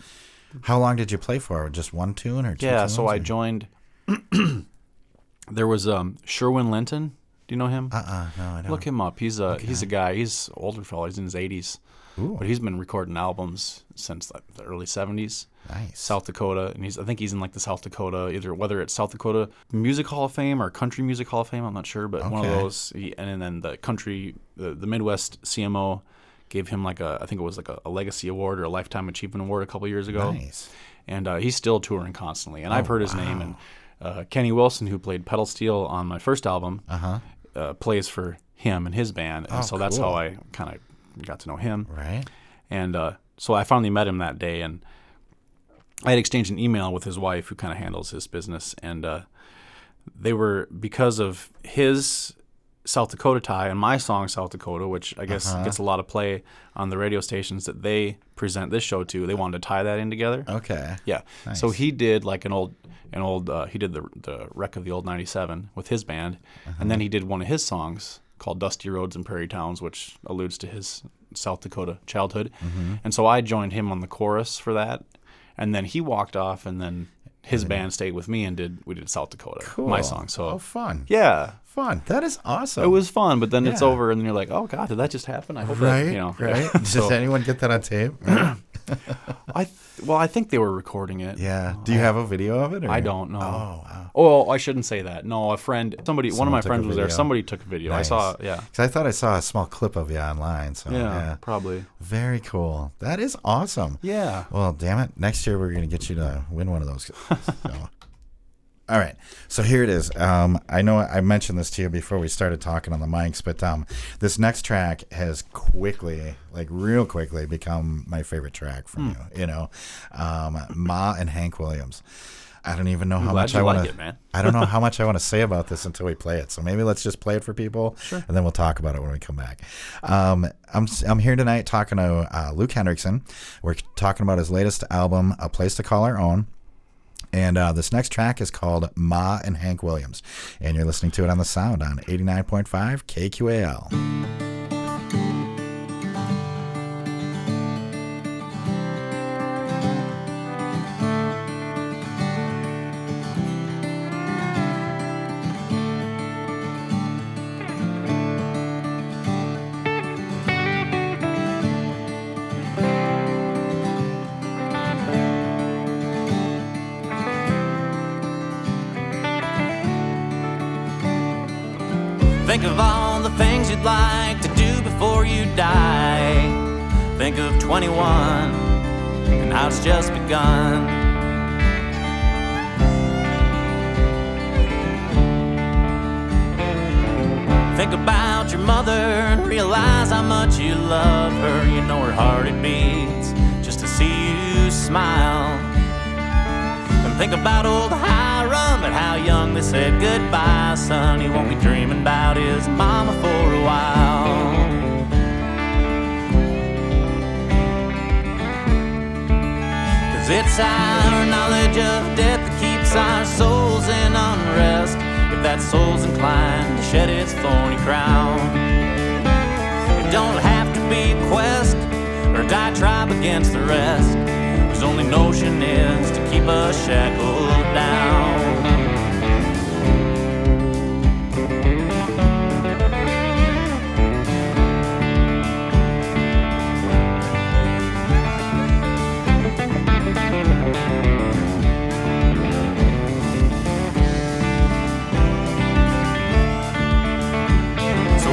How long did you play for? Just one tune or two? yeah. So I joined. there was um Sherwin Linton. Do you know him? Uh-uh. No, I don't. Look him up. He's a he's a guy. He's an older fellow. He's in his 80s, Ooh. but he's been recording albums since like, the early 70s. Nice. South Dakota, and he's I think he's in like the South Dakota either whether it's South Dakota Music Hall of Fame or Country Music Hall of Fame. I'm not sure, but one of those. He, and then the country, the, the Midwest CMO gave him like a I think it was like a, a legacy award or a lifetime achievement award a couple years ago. Nice. And uh, he's still touring constantly, and I've Oh, heard his name. And uh, Kenny Wilson, who played pedal steel on my first album, Uh-huh. uh, plays for him and his band, and Oh, so that's how I kind of got to know him. Right. And uh, so I finally met him that day, and I had exchanged an email with his wife, who kind of handles his business, and uh, they were because of his South Dakota tie and my song South Dakota, which I guess Uh-huh. gets a lot of play on the radio stations that they present this show to. They wanted to tie that in together. Okay. Yeah. So he did like an old, an old. Uh, he did the the wreck of the old '97 with his band, and then he did one of his songs called "Dusty Roads and Prairie Towns," which alludes to his South Dakota childhood. Mm-hmm. And so I joined him on the chorus for that, and then he walked off, and then his band stayed with me and did we did South Dakota, my song. So Oh, fun. yeah. Fun. That is awesome. It was fun, but then it's over, and then you're like, "Oh God, did that just happen?" I hope right. that, you know, right. Does anyone get that on tape? I, th- well, I think they were recording it. yeah. Uh, Do you have a video of it? Or? I don't know. Oh, wow. Oh, I shouldn't say that. No, a friend, somebody, one of my friends was there. Somebody took a video. I saw, yeah, Because I thought I saw a small clip of you online. So yeah, yeah. probably. Very cool. That is awesome. Yeah. Well, damn it. Next year, we're going to get you to win one of those. So. All right. So here it is. Um, I know I mentioned this to you before we started talking on the mics, but um, this next track has quickly, like real quickly, become my favorite track from you. You know, um, Ma and Hank Williams. I don't even know how much I want it, man. I don't know how much I want to say about this until we play it. So maybe let's just play it for people, and then we'll talk about it when we come back. Um, I'm I'm here tonight talking to uh, Luke Hendrickson. We're talking about his latest album, A Place to Call Our Own. And uh, this next track is called Ma and Hank Williams. And you're listening to it on the sound on 89.5 KQAL.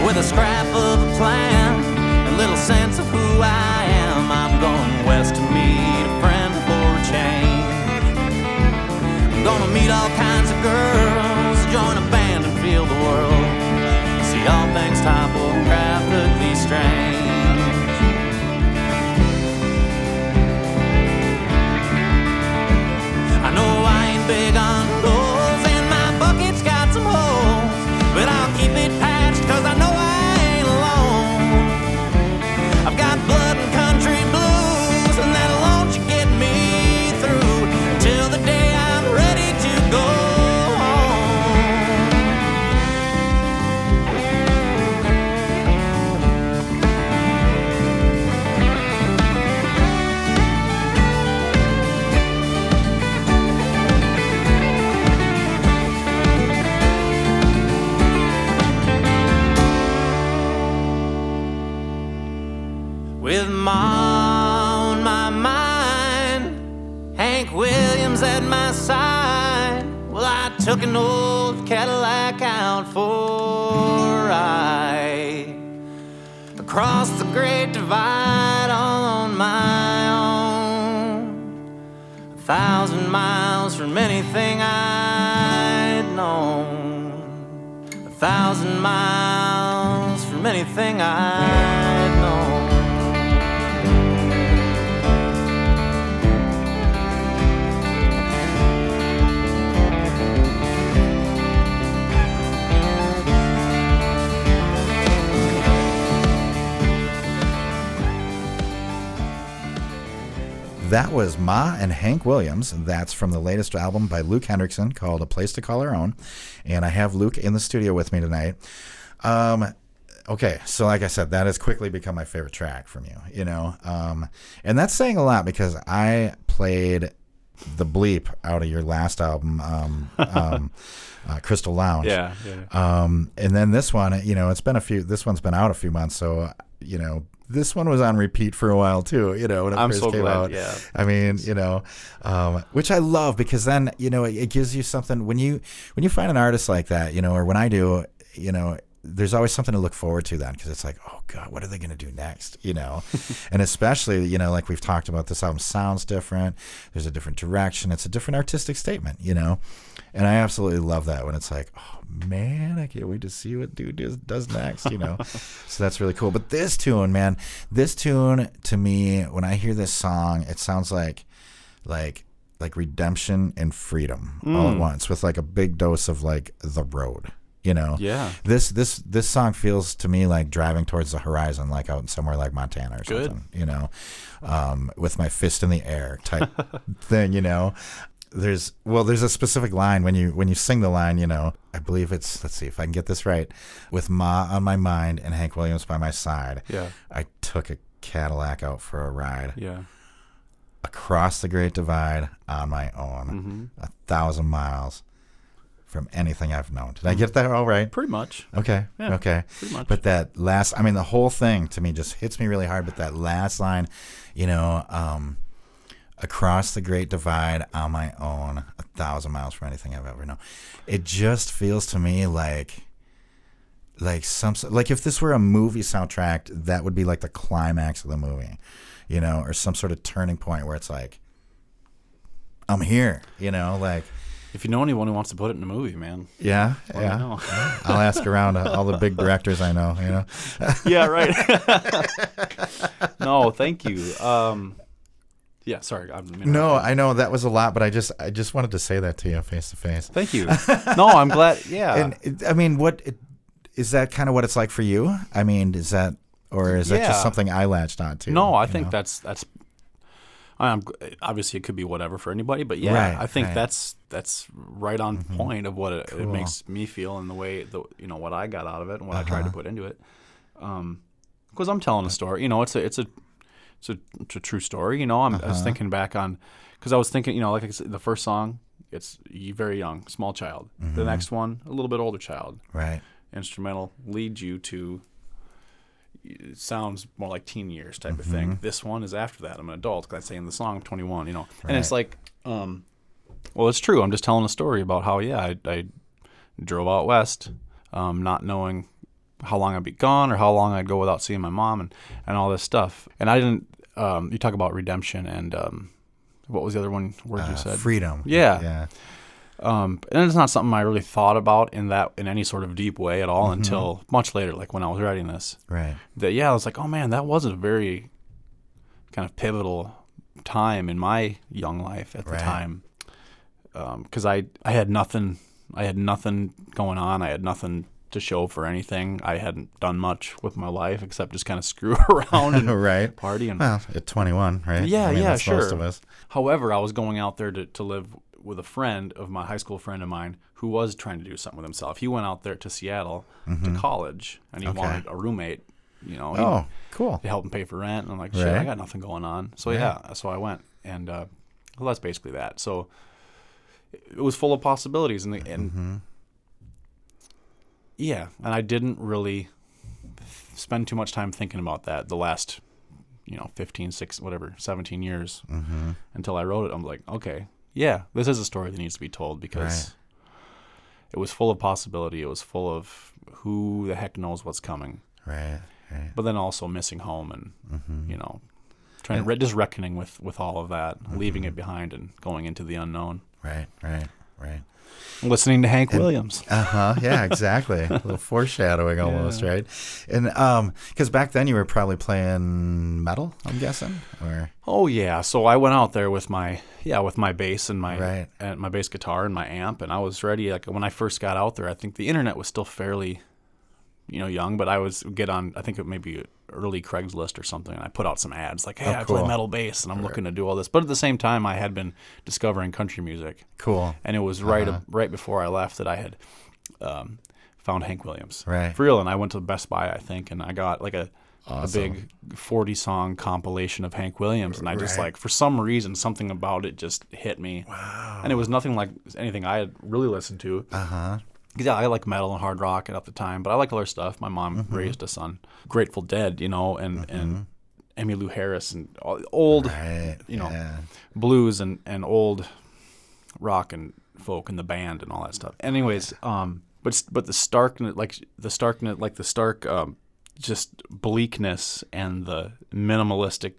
With a scrap of a plan, a little sense of who I am, an old Cadillac out for a ride across the Great Divide all on my own. A thousand miles from anything I'd known. A thousand miles from anything I'd That was Ma and Hank Williams. That's from the latest album by Luke Hendrickson called A Place to Call Our Own. And I have Luke in the studio with me tonight. Um, okay, so like I said, that has quickly become my favorite track from you, you know? Um, and that's saying a lot because I played the bleep out of your last album, um, um, uh, Crystal Lounge. Yeah, yeah. Um, and then this one, you know, it's been a few. This one's been out a few months, so you know, this one was on repeat for a while too. You know, when it I'm first so came glad, out. yeah. I mean, you know, um, which I love because then you know it, it gives you something when you when you find an artist like that, you know, or when I do, you know. There's always something to look forward to then because it's like, oh God, what are they going to do next? You know, and especially, you know, like we've talked about, this album sounds different. There's a different direction. It's a different artistic statement, you know, and I absolutely love that when it's like, oh man, I can't wait to see what dude does, does next, you know. so that's really cool. But this tune, man, this tune to me, when I hear this song, it sounds like, like like redemption and freedom all Mm. at once with like a big dose of like the road. You know, Yeah. This this this song feels to me like driving towards the horizon, like out in somewhere like Montana or Good. something. You know, um, with my fist in the air type thing. You know, there's well, there's a specific line when you when you sing the line. You know, I believe it's let's see if I can get this right. With Ma on my mind and Hank Williams by my side, Yeah. I took a Cadillac out for a ride Yeah. across the Great Divide on my own, Mm-hmm. a thousand miles from anything I've known. Did I get that all right? Pretty much. Okay. Yeah, okay. pretty much. But that last, I mean, the whole thing to me just hits me really hard. But that last line, you know, um, across the Great Divide on my own, a thousand miles from anything I've ever known. It just feels to me like, like some, like if this were a movie soundtrack, that would be like the climax of the movie, you know, or some sort of turning point where it's like, I'm here, you know, like. If you know anyone who wants to put it in a movie, man. Yeah, yeah. I'll ask around uh, all the big directors I know. You know, yeah, right. no, thank you. Um, yeah, sorry. I'm, no, I know that was a lot, but I just I just wanted to say that to you face to face. Thank you. No, I'm glad. Yeah. And it- I mean, what it, is that kind of what it's like for you? I mean, is that or is that just something I latched onto? no, I think know? that's that's. I'm obviously it could be whatever for anybody, but yeah, Right, I think right. that's that's right on point of what it, it makes me feel and the way the you know what I got out of it and what I tried Uh-huh. to put into it. Um, because I'm telling a story, you know, it's a it's a it's a, it's a true story. You know, I'm, Uh-huh. was thinking back on because I was thinking, you know, like I said, the first song, it's very young, small child. Mm-hmm. The next one, a little bit older child. right. Instrumental leads you to. It sounds more like teen years type of thing. Mm-hmm. This one is after that. I'm an adult because I say in the song I'm 21. You know, and it's like, um, well, it's true. I'm just telling a story about how yeah, I, I drove out west, um, not knowing how long I'd be gone or how long I'd go without seeing my mom and, and all this stuff. And I didn't. Um, you talk about redemption and um, what was the other one word you Uh, said? freedom. Yeah. yeah. Um, and it's not something I really thought about in that in any sort of deep way at all Mm-hmm. until much later, like when I was writing this. Right. That yeah, I was like, oh man, that wasn't a very kind of pivotal time in my young life at the Right. time, because I I had nothing, I had nothing going on, I had nothing to show for anything. I hadn't done much with my life except just kind of screw around and right. party and Well, at 21, right? Yeah, I mean, yeah, sure. of us. However, I was going out there to, to live with a friend of my high school friend of mine who was trying to do something with himself. He went out there to Seattle to college and he Mm-hmm. Okay. wanted a roommate, you know, he- Oh, cool. to help him pay for rent. And I'm like, shit, I got nothing going on. So yeah, so I went and uh, well, that's basically that. So it was full of possibilities and, the, and Mm-hmm. Yeah, and I didn't really spend too much time thinking about that the last you know 15 6 whatever 17 years Mm-hmm. until i wrote it i'm like okay yeah this is a story that needs to be told because Right. it was full of possibility it was full of who the heck knows what's coming Right. Right. but then also missing home and Mm-hmm. you know trying re- just reckoning with with all of that leaving it behind and going into the unknown Right. Right. Right. listening to hank williams Uh huh. Yeah, exactly. a little foreshadowing almost, right? And um, because back then you were probably playing metal, I'm guessing, or Oh yeah, so I went out there with my yeah with my bass and my Right. and my bass guitar and my amp, and I was ready. Like when I first got out there, I think the internet was still fairly, you know, young, but I was get on. I think it may be early Craigslist or something, and I put out some ads like, "Hey, Oh, I play metal bass, and I'm looking to do all this." But at the same time, I had been discovering country music, cool. and it was right Uh-huh. right before I left that I had um, found Hank Williams Right. for real. And I went to Best Buy, I think, and I got like a Awesome. a big 40 song compilation of Hank Williams, and I just Right. like for some reason something about it just hit me. Wow! And it was nothing like anything I had really listened to. Uh huh. Because yeah, I like metal and hard rock at the time, but I like other stuff. My mom Mm-hmm. raised us on Grateful Dead, you know, and and Emmylou Harris and old Right. you know yeah. blues and, and old rock and folk and the band and all that stuff. Anyways, um, but but the starkness, like the starkness, like the stark, um, just bleakness and the minimalistic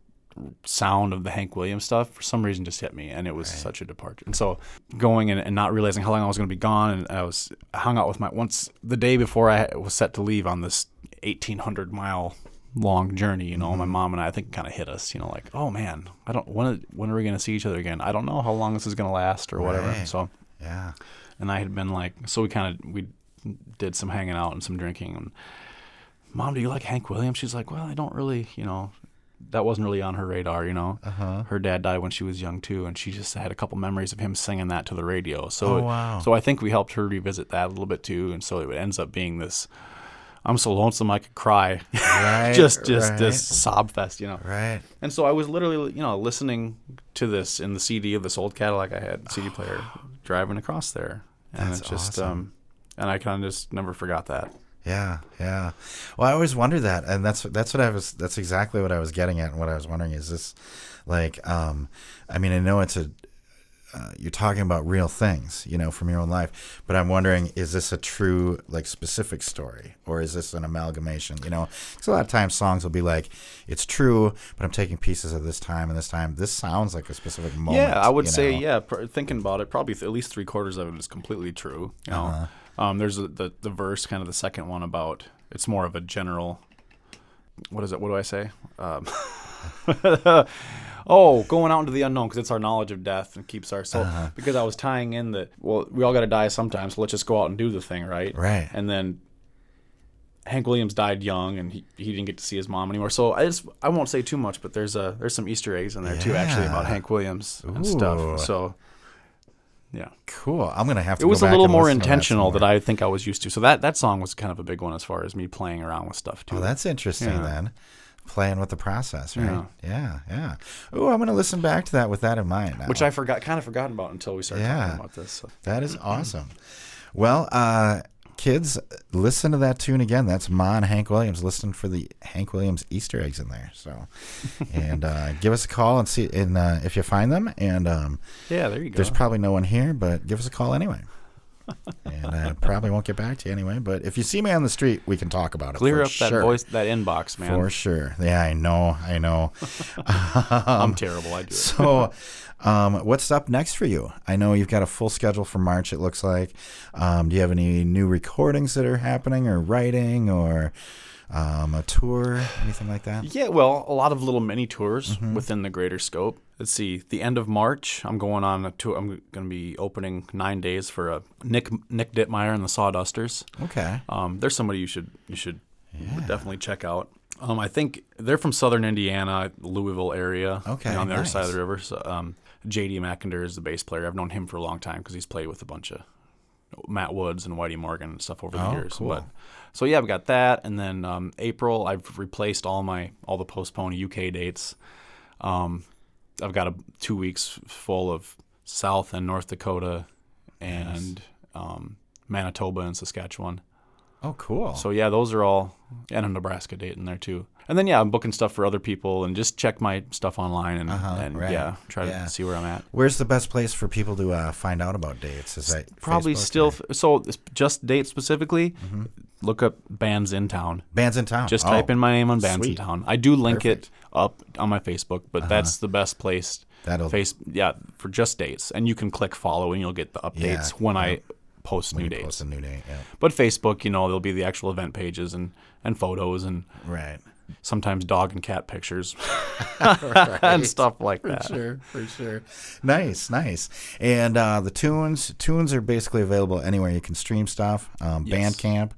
sound of the Hank Williams stuff for some reason just hit me, and it was such a departure. And so going and, and not realizing how long I was going to be gone, and I was I hung out with my once the day before I was set to leave on this eighteen hundred mile long journey. You know, my mm-hmm. mom and I, I think kind of hit us. You know, like, oh man, I don't when when are we going to see each other again? I don't know how long this is going to last or whatever. Right. So, Yeah. and I had been like, so we kind of we did some hanging out and some drinking. And mom, do you like Hank Williams? She's like, well, I don't really, you know. That wasn't really on her radar, you know. Uh-huh. Her dad died when she was young too, and she just had a couple memories of him singing that to the radio. So, Oh, wow. so I think we helped her revisit that a little bit too, and so it ends up being this. I'm so lonesome I could cry, Right. just just right, this sob fest, you know. Right. And so I was literally, you know, listening to this in the CD of this old Cadillac I had, CD player, driving across there, and That's it just, awesome. um, and I kind of just never forgot that. Yeah, yeah. Well, I always wonder that, and that's that's what I was. That's exactly what I was getting at, and what I was wondering is this, like, um, I mean, I know it's a. Uh, you're talking about real things, you know, from your own life, but I'm wondering, is this a true, like, specific story, or is this an amalgamation? You know, because a lot of times songs will be like, it's true, but I'm taking pieces of this time and this time. This sounds like a specific moment. yeah, I would say, know? yeah. Pr- thinking about it, probably th- at least three quarters of it is completely true. You know, Uh-huh. Um, there's a, the the verse, kind of the second one about. It's more of a general. What is it? What do I say? Um, oh, going out into the unknown because it's our knowledge of death and keeps our soul. Uh-huh. Because I was tying in that. Well, we all got to die sometime, so let's just go out and do the thing, right? Right. And then Hank Williams died young, and he, he didn't get to see his mom anymore. So I just I won't say too much, but there's a there's some Easter eggs in there too, actually about Hank Williams and Ooh. stuff. So yeah, Cool. I'm gonna have to. it was a little more intentional that. I think I was used to. So that that song was kind of a big one as far as me playing around with stuff too. Oh, that's interesting Yeah. then. Playing with the process, right? Yeah, yeah. Oh, I'm gonna listen back to that with that in mind now. which I forgot, kind of forgotten about until we started Yeah. talking about this. So. that is awesome. Well, uh, kids, listen to that tune again. That's Ma and Hank Williams. Listen for the Hank Williams Easter eggs in there. So, and uh, give us a call and see and uh, if you find them. And um, Yeah, there you go. there's probably no one here, but give us a call anyway. and I probably won't get back to you anyway. But if you see me on the street, we can talk about it. Clear up that voice, that inbox, man. For sure. Yeah, I know. I know. I'm terrible. I do it. So, um, what's up next for you? I know you've got a full schedule for March. It looks like. Um, do you have any new recordings that are happening, or writing, or um, a tour, anything like that? Yeah, well, a lot of little mini tours Mm-hmm. within the greater scope. Let's see. The end of March, I'm going on a tour. I'm going to be opening nine days for a Nick Nick Dittmeier and the Sawdusters. Okay. Um, they're somebody you should you should definitely check out. Um, I think they're from Southern Indiana, Louisville area. Okay, on the other side of the river. So, um, J.D. McInder is the bass player. I've known him for a long time because he's played with a bunch of Matt Woods and Whitey Morgan and stuff over the Oh, years. cool. But so yeah, I've got that, and then um, April I've replaced all my all the postponed UK dates. Um, I've got a two weeks full of South and North Dakota, and um, Manitoba and Saskatchewan. Oh, cool. So yeah, those are all and a Nebraska date in there too. And then yeah, I'm booking stuff for other people and just check my stuff online and, and Uh-huh, right. yeah, try Yeah. to see where I'm at. Where's the best place for people to uh, find out about dates? Is that Probably Facebook still f- so just date specifically. Look up Bandsintown. bands in town? Just Oh, type in my name on bands sweet. in town. I do link Perfect. it up on my Facebook, but that's the best place. That'll- face yeah for just dates, and you can click follow and you'll get the updates Yeah, when I post new dates. Post a new date. Yeah. But Facebook, you know, there'll be the actual event pages and and photos and Right. Sometimes dog and cat pictures and stuff like that. For sure, for sure. Nice, nice. And uh, the tunes, tunes are basically available anywhere you can stream stuff. Um, Yes. Bandcamp.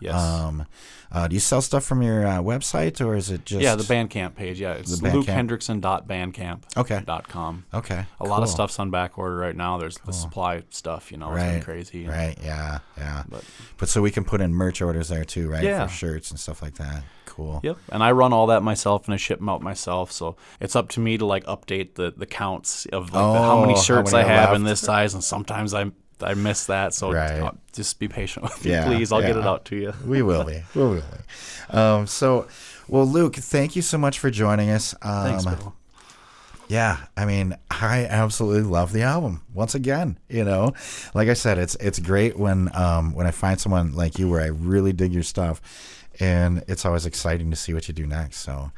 Yes. Um, uh, do you sell stuff from your uh, website, or is it just? yeah, the Bandcamp page. Yeah, it's Bandcamp. Okay. Dot com. Okay. A lot of stuff's on back order right now. There's the supply stuff, you know, it's Right. crazy. Right. Yeah. Yeah. But- But, so we can put in merch orders there too, right? Yeah. For shirts and stuff like that. Cool. Yep. And I run all that myself and I ship them out myself. So it's up to me to like update the, the counts of like the, how Oh, many how shirts many I have in this size. And sometimes I I miss that. So Right. just be patient with me, Yeah, please. I'll get it out to you. we will be. We will be. Um, so, well, Luke, thank you so much for joining us. Um, Thanks, Bill. Yeah, I mean, I absolutely love the album. Once again, you know, like I said, it's it's great when um, when I find someone like you where I really dig your stuff, and it's always exciting to see what you do next. So,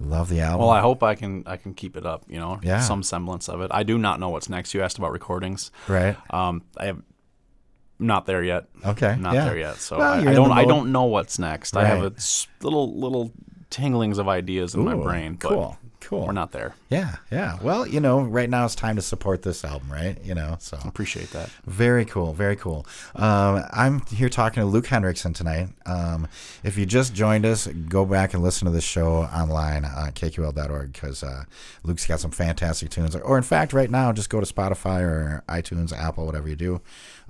love the album. Well, I hope I can I can keep it up. You know, Yeah. some semblance of it. I do not know what's next. You asked about recordings. right? Um, I have not there yet. Okay, not yeah. there yet. So Well, I, I don't I don't know what's next. I have a little little tinglings of ideas in my brain. But cool, cool. We're not there. Yeah, yeah. Well, you know, right now it's time to support this album, right? You know, so Appreciate that. very cool, very cool. Um, I'm here talking to Luke Hendrickson tonight. Um, if you just joined us, go back and listen to this show online on kqal.org because uh, Luke's got some fantastic tunes. Or, in fact, right now, just go to Spotify or iTunes, Apple, whatever you do.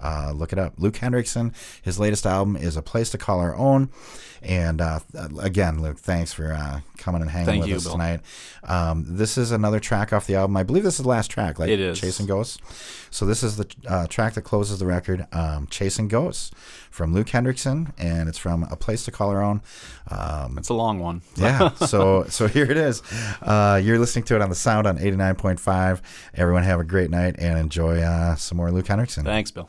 Uh, look it up. Luke Hendrickson. His latest album is A Place to Call Our Own. And uh, again, Luke, thanks for uh, coming and hanging Thank with you, us Bill. tonight. Um, this is another track off the album. I believe this is the last track, like It is. Chasing Ghosts. So this is the uh, track that closes the record, um, Chasing Ghosts, from Luke Hendrickson, and it's from A Place to Call Our Own. Um, It's a long one. yeah, so so here it is. Uh, you're listening to it on the Sound on 89.5. Everyone have a great night and enjoy uh, some more Luke Hendrickson. Thanks, Bill.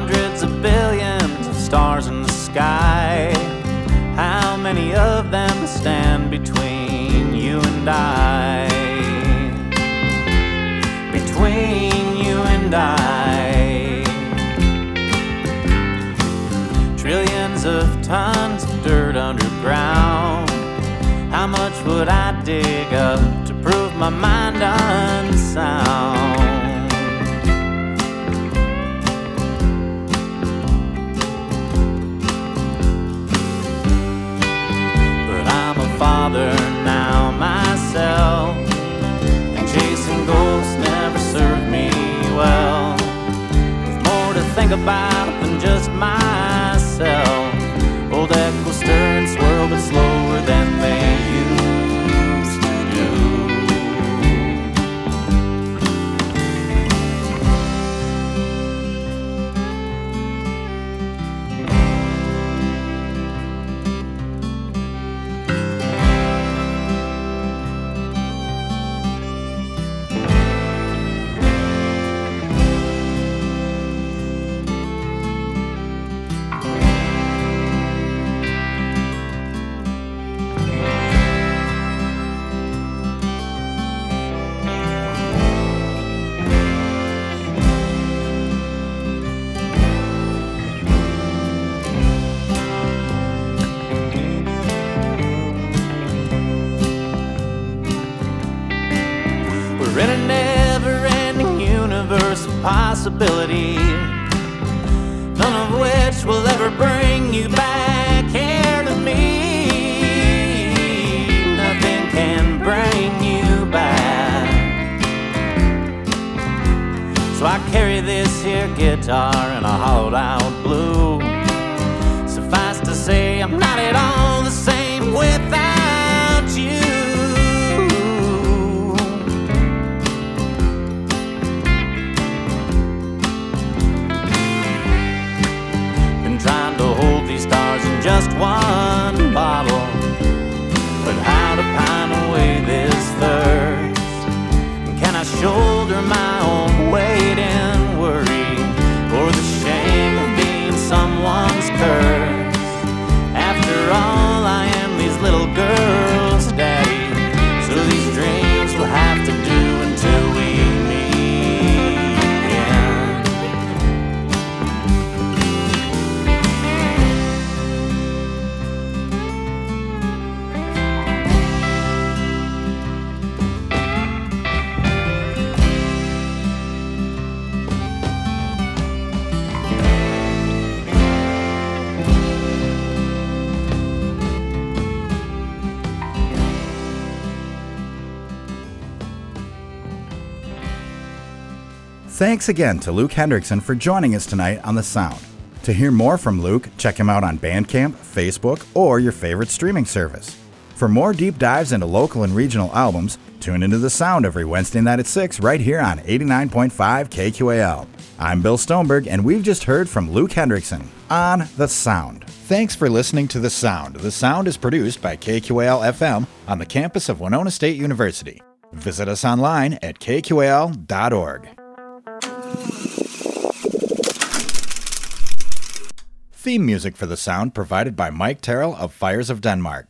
Hundreds of billions of stars in the sky. How many of them stand between you and I? Between you and I. Trillions of tons of dirt underground. How much would I dig up to prove my mind unsound? More possibility, none of which will ever bring you back here to me. Nothing can bring you back. So I carry this here guitar and I hollowed out shoulder my own weight and Thanks again to Luke Hendrickson for joining us tonight on The Sound. To hear more from Luke, check him out on Bandcamp, Facebook, or your favorite streaming service. For more deep dives into local and regional albums, tune into The Sound every Wednesday night at 6 right here on 89.5 KQAL. I'm Bill Stoneberg, and we've just heard from Luke Hendrickson on The Sound. Thanks for listening to The Sound. The Sound is produced by KQAL FM on the campus of Winona State University. Visit us online at kqal.org. Theme music for the sound provided by Mike Terrell of Fires of Denmark.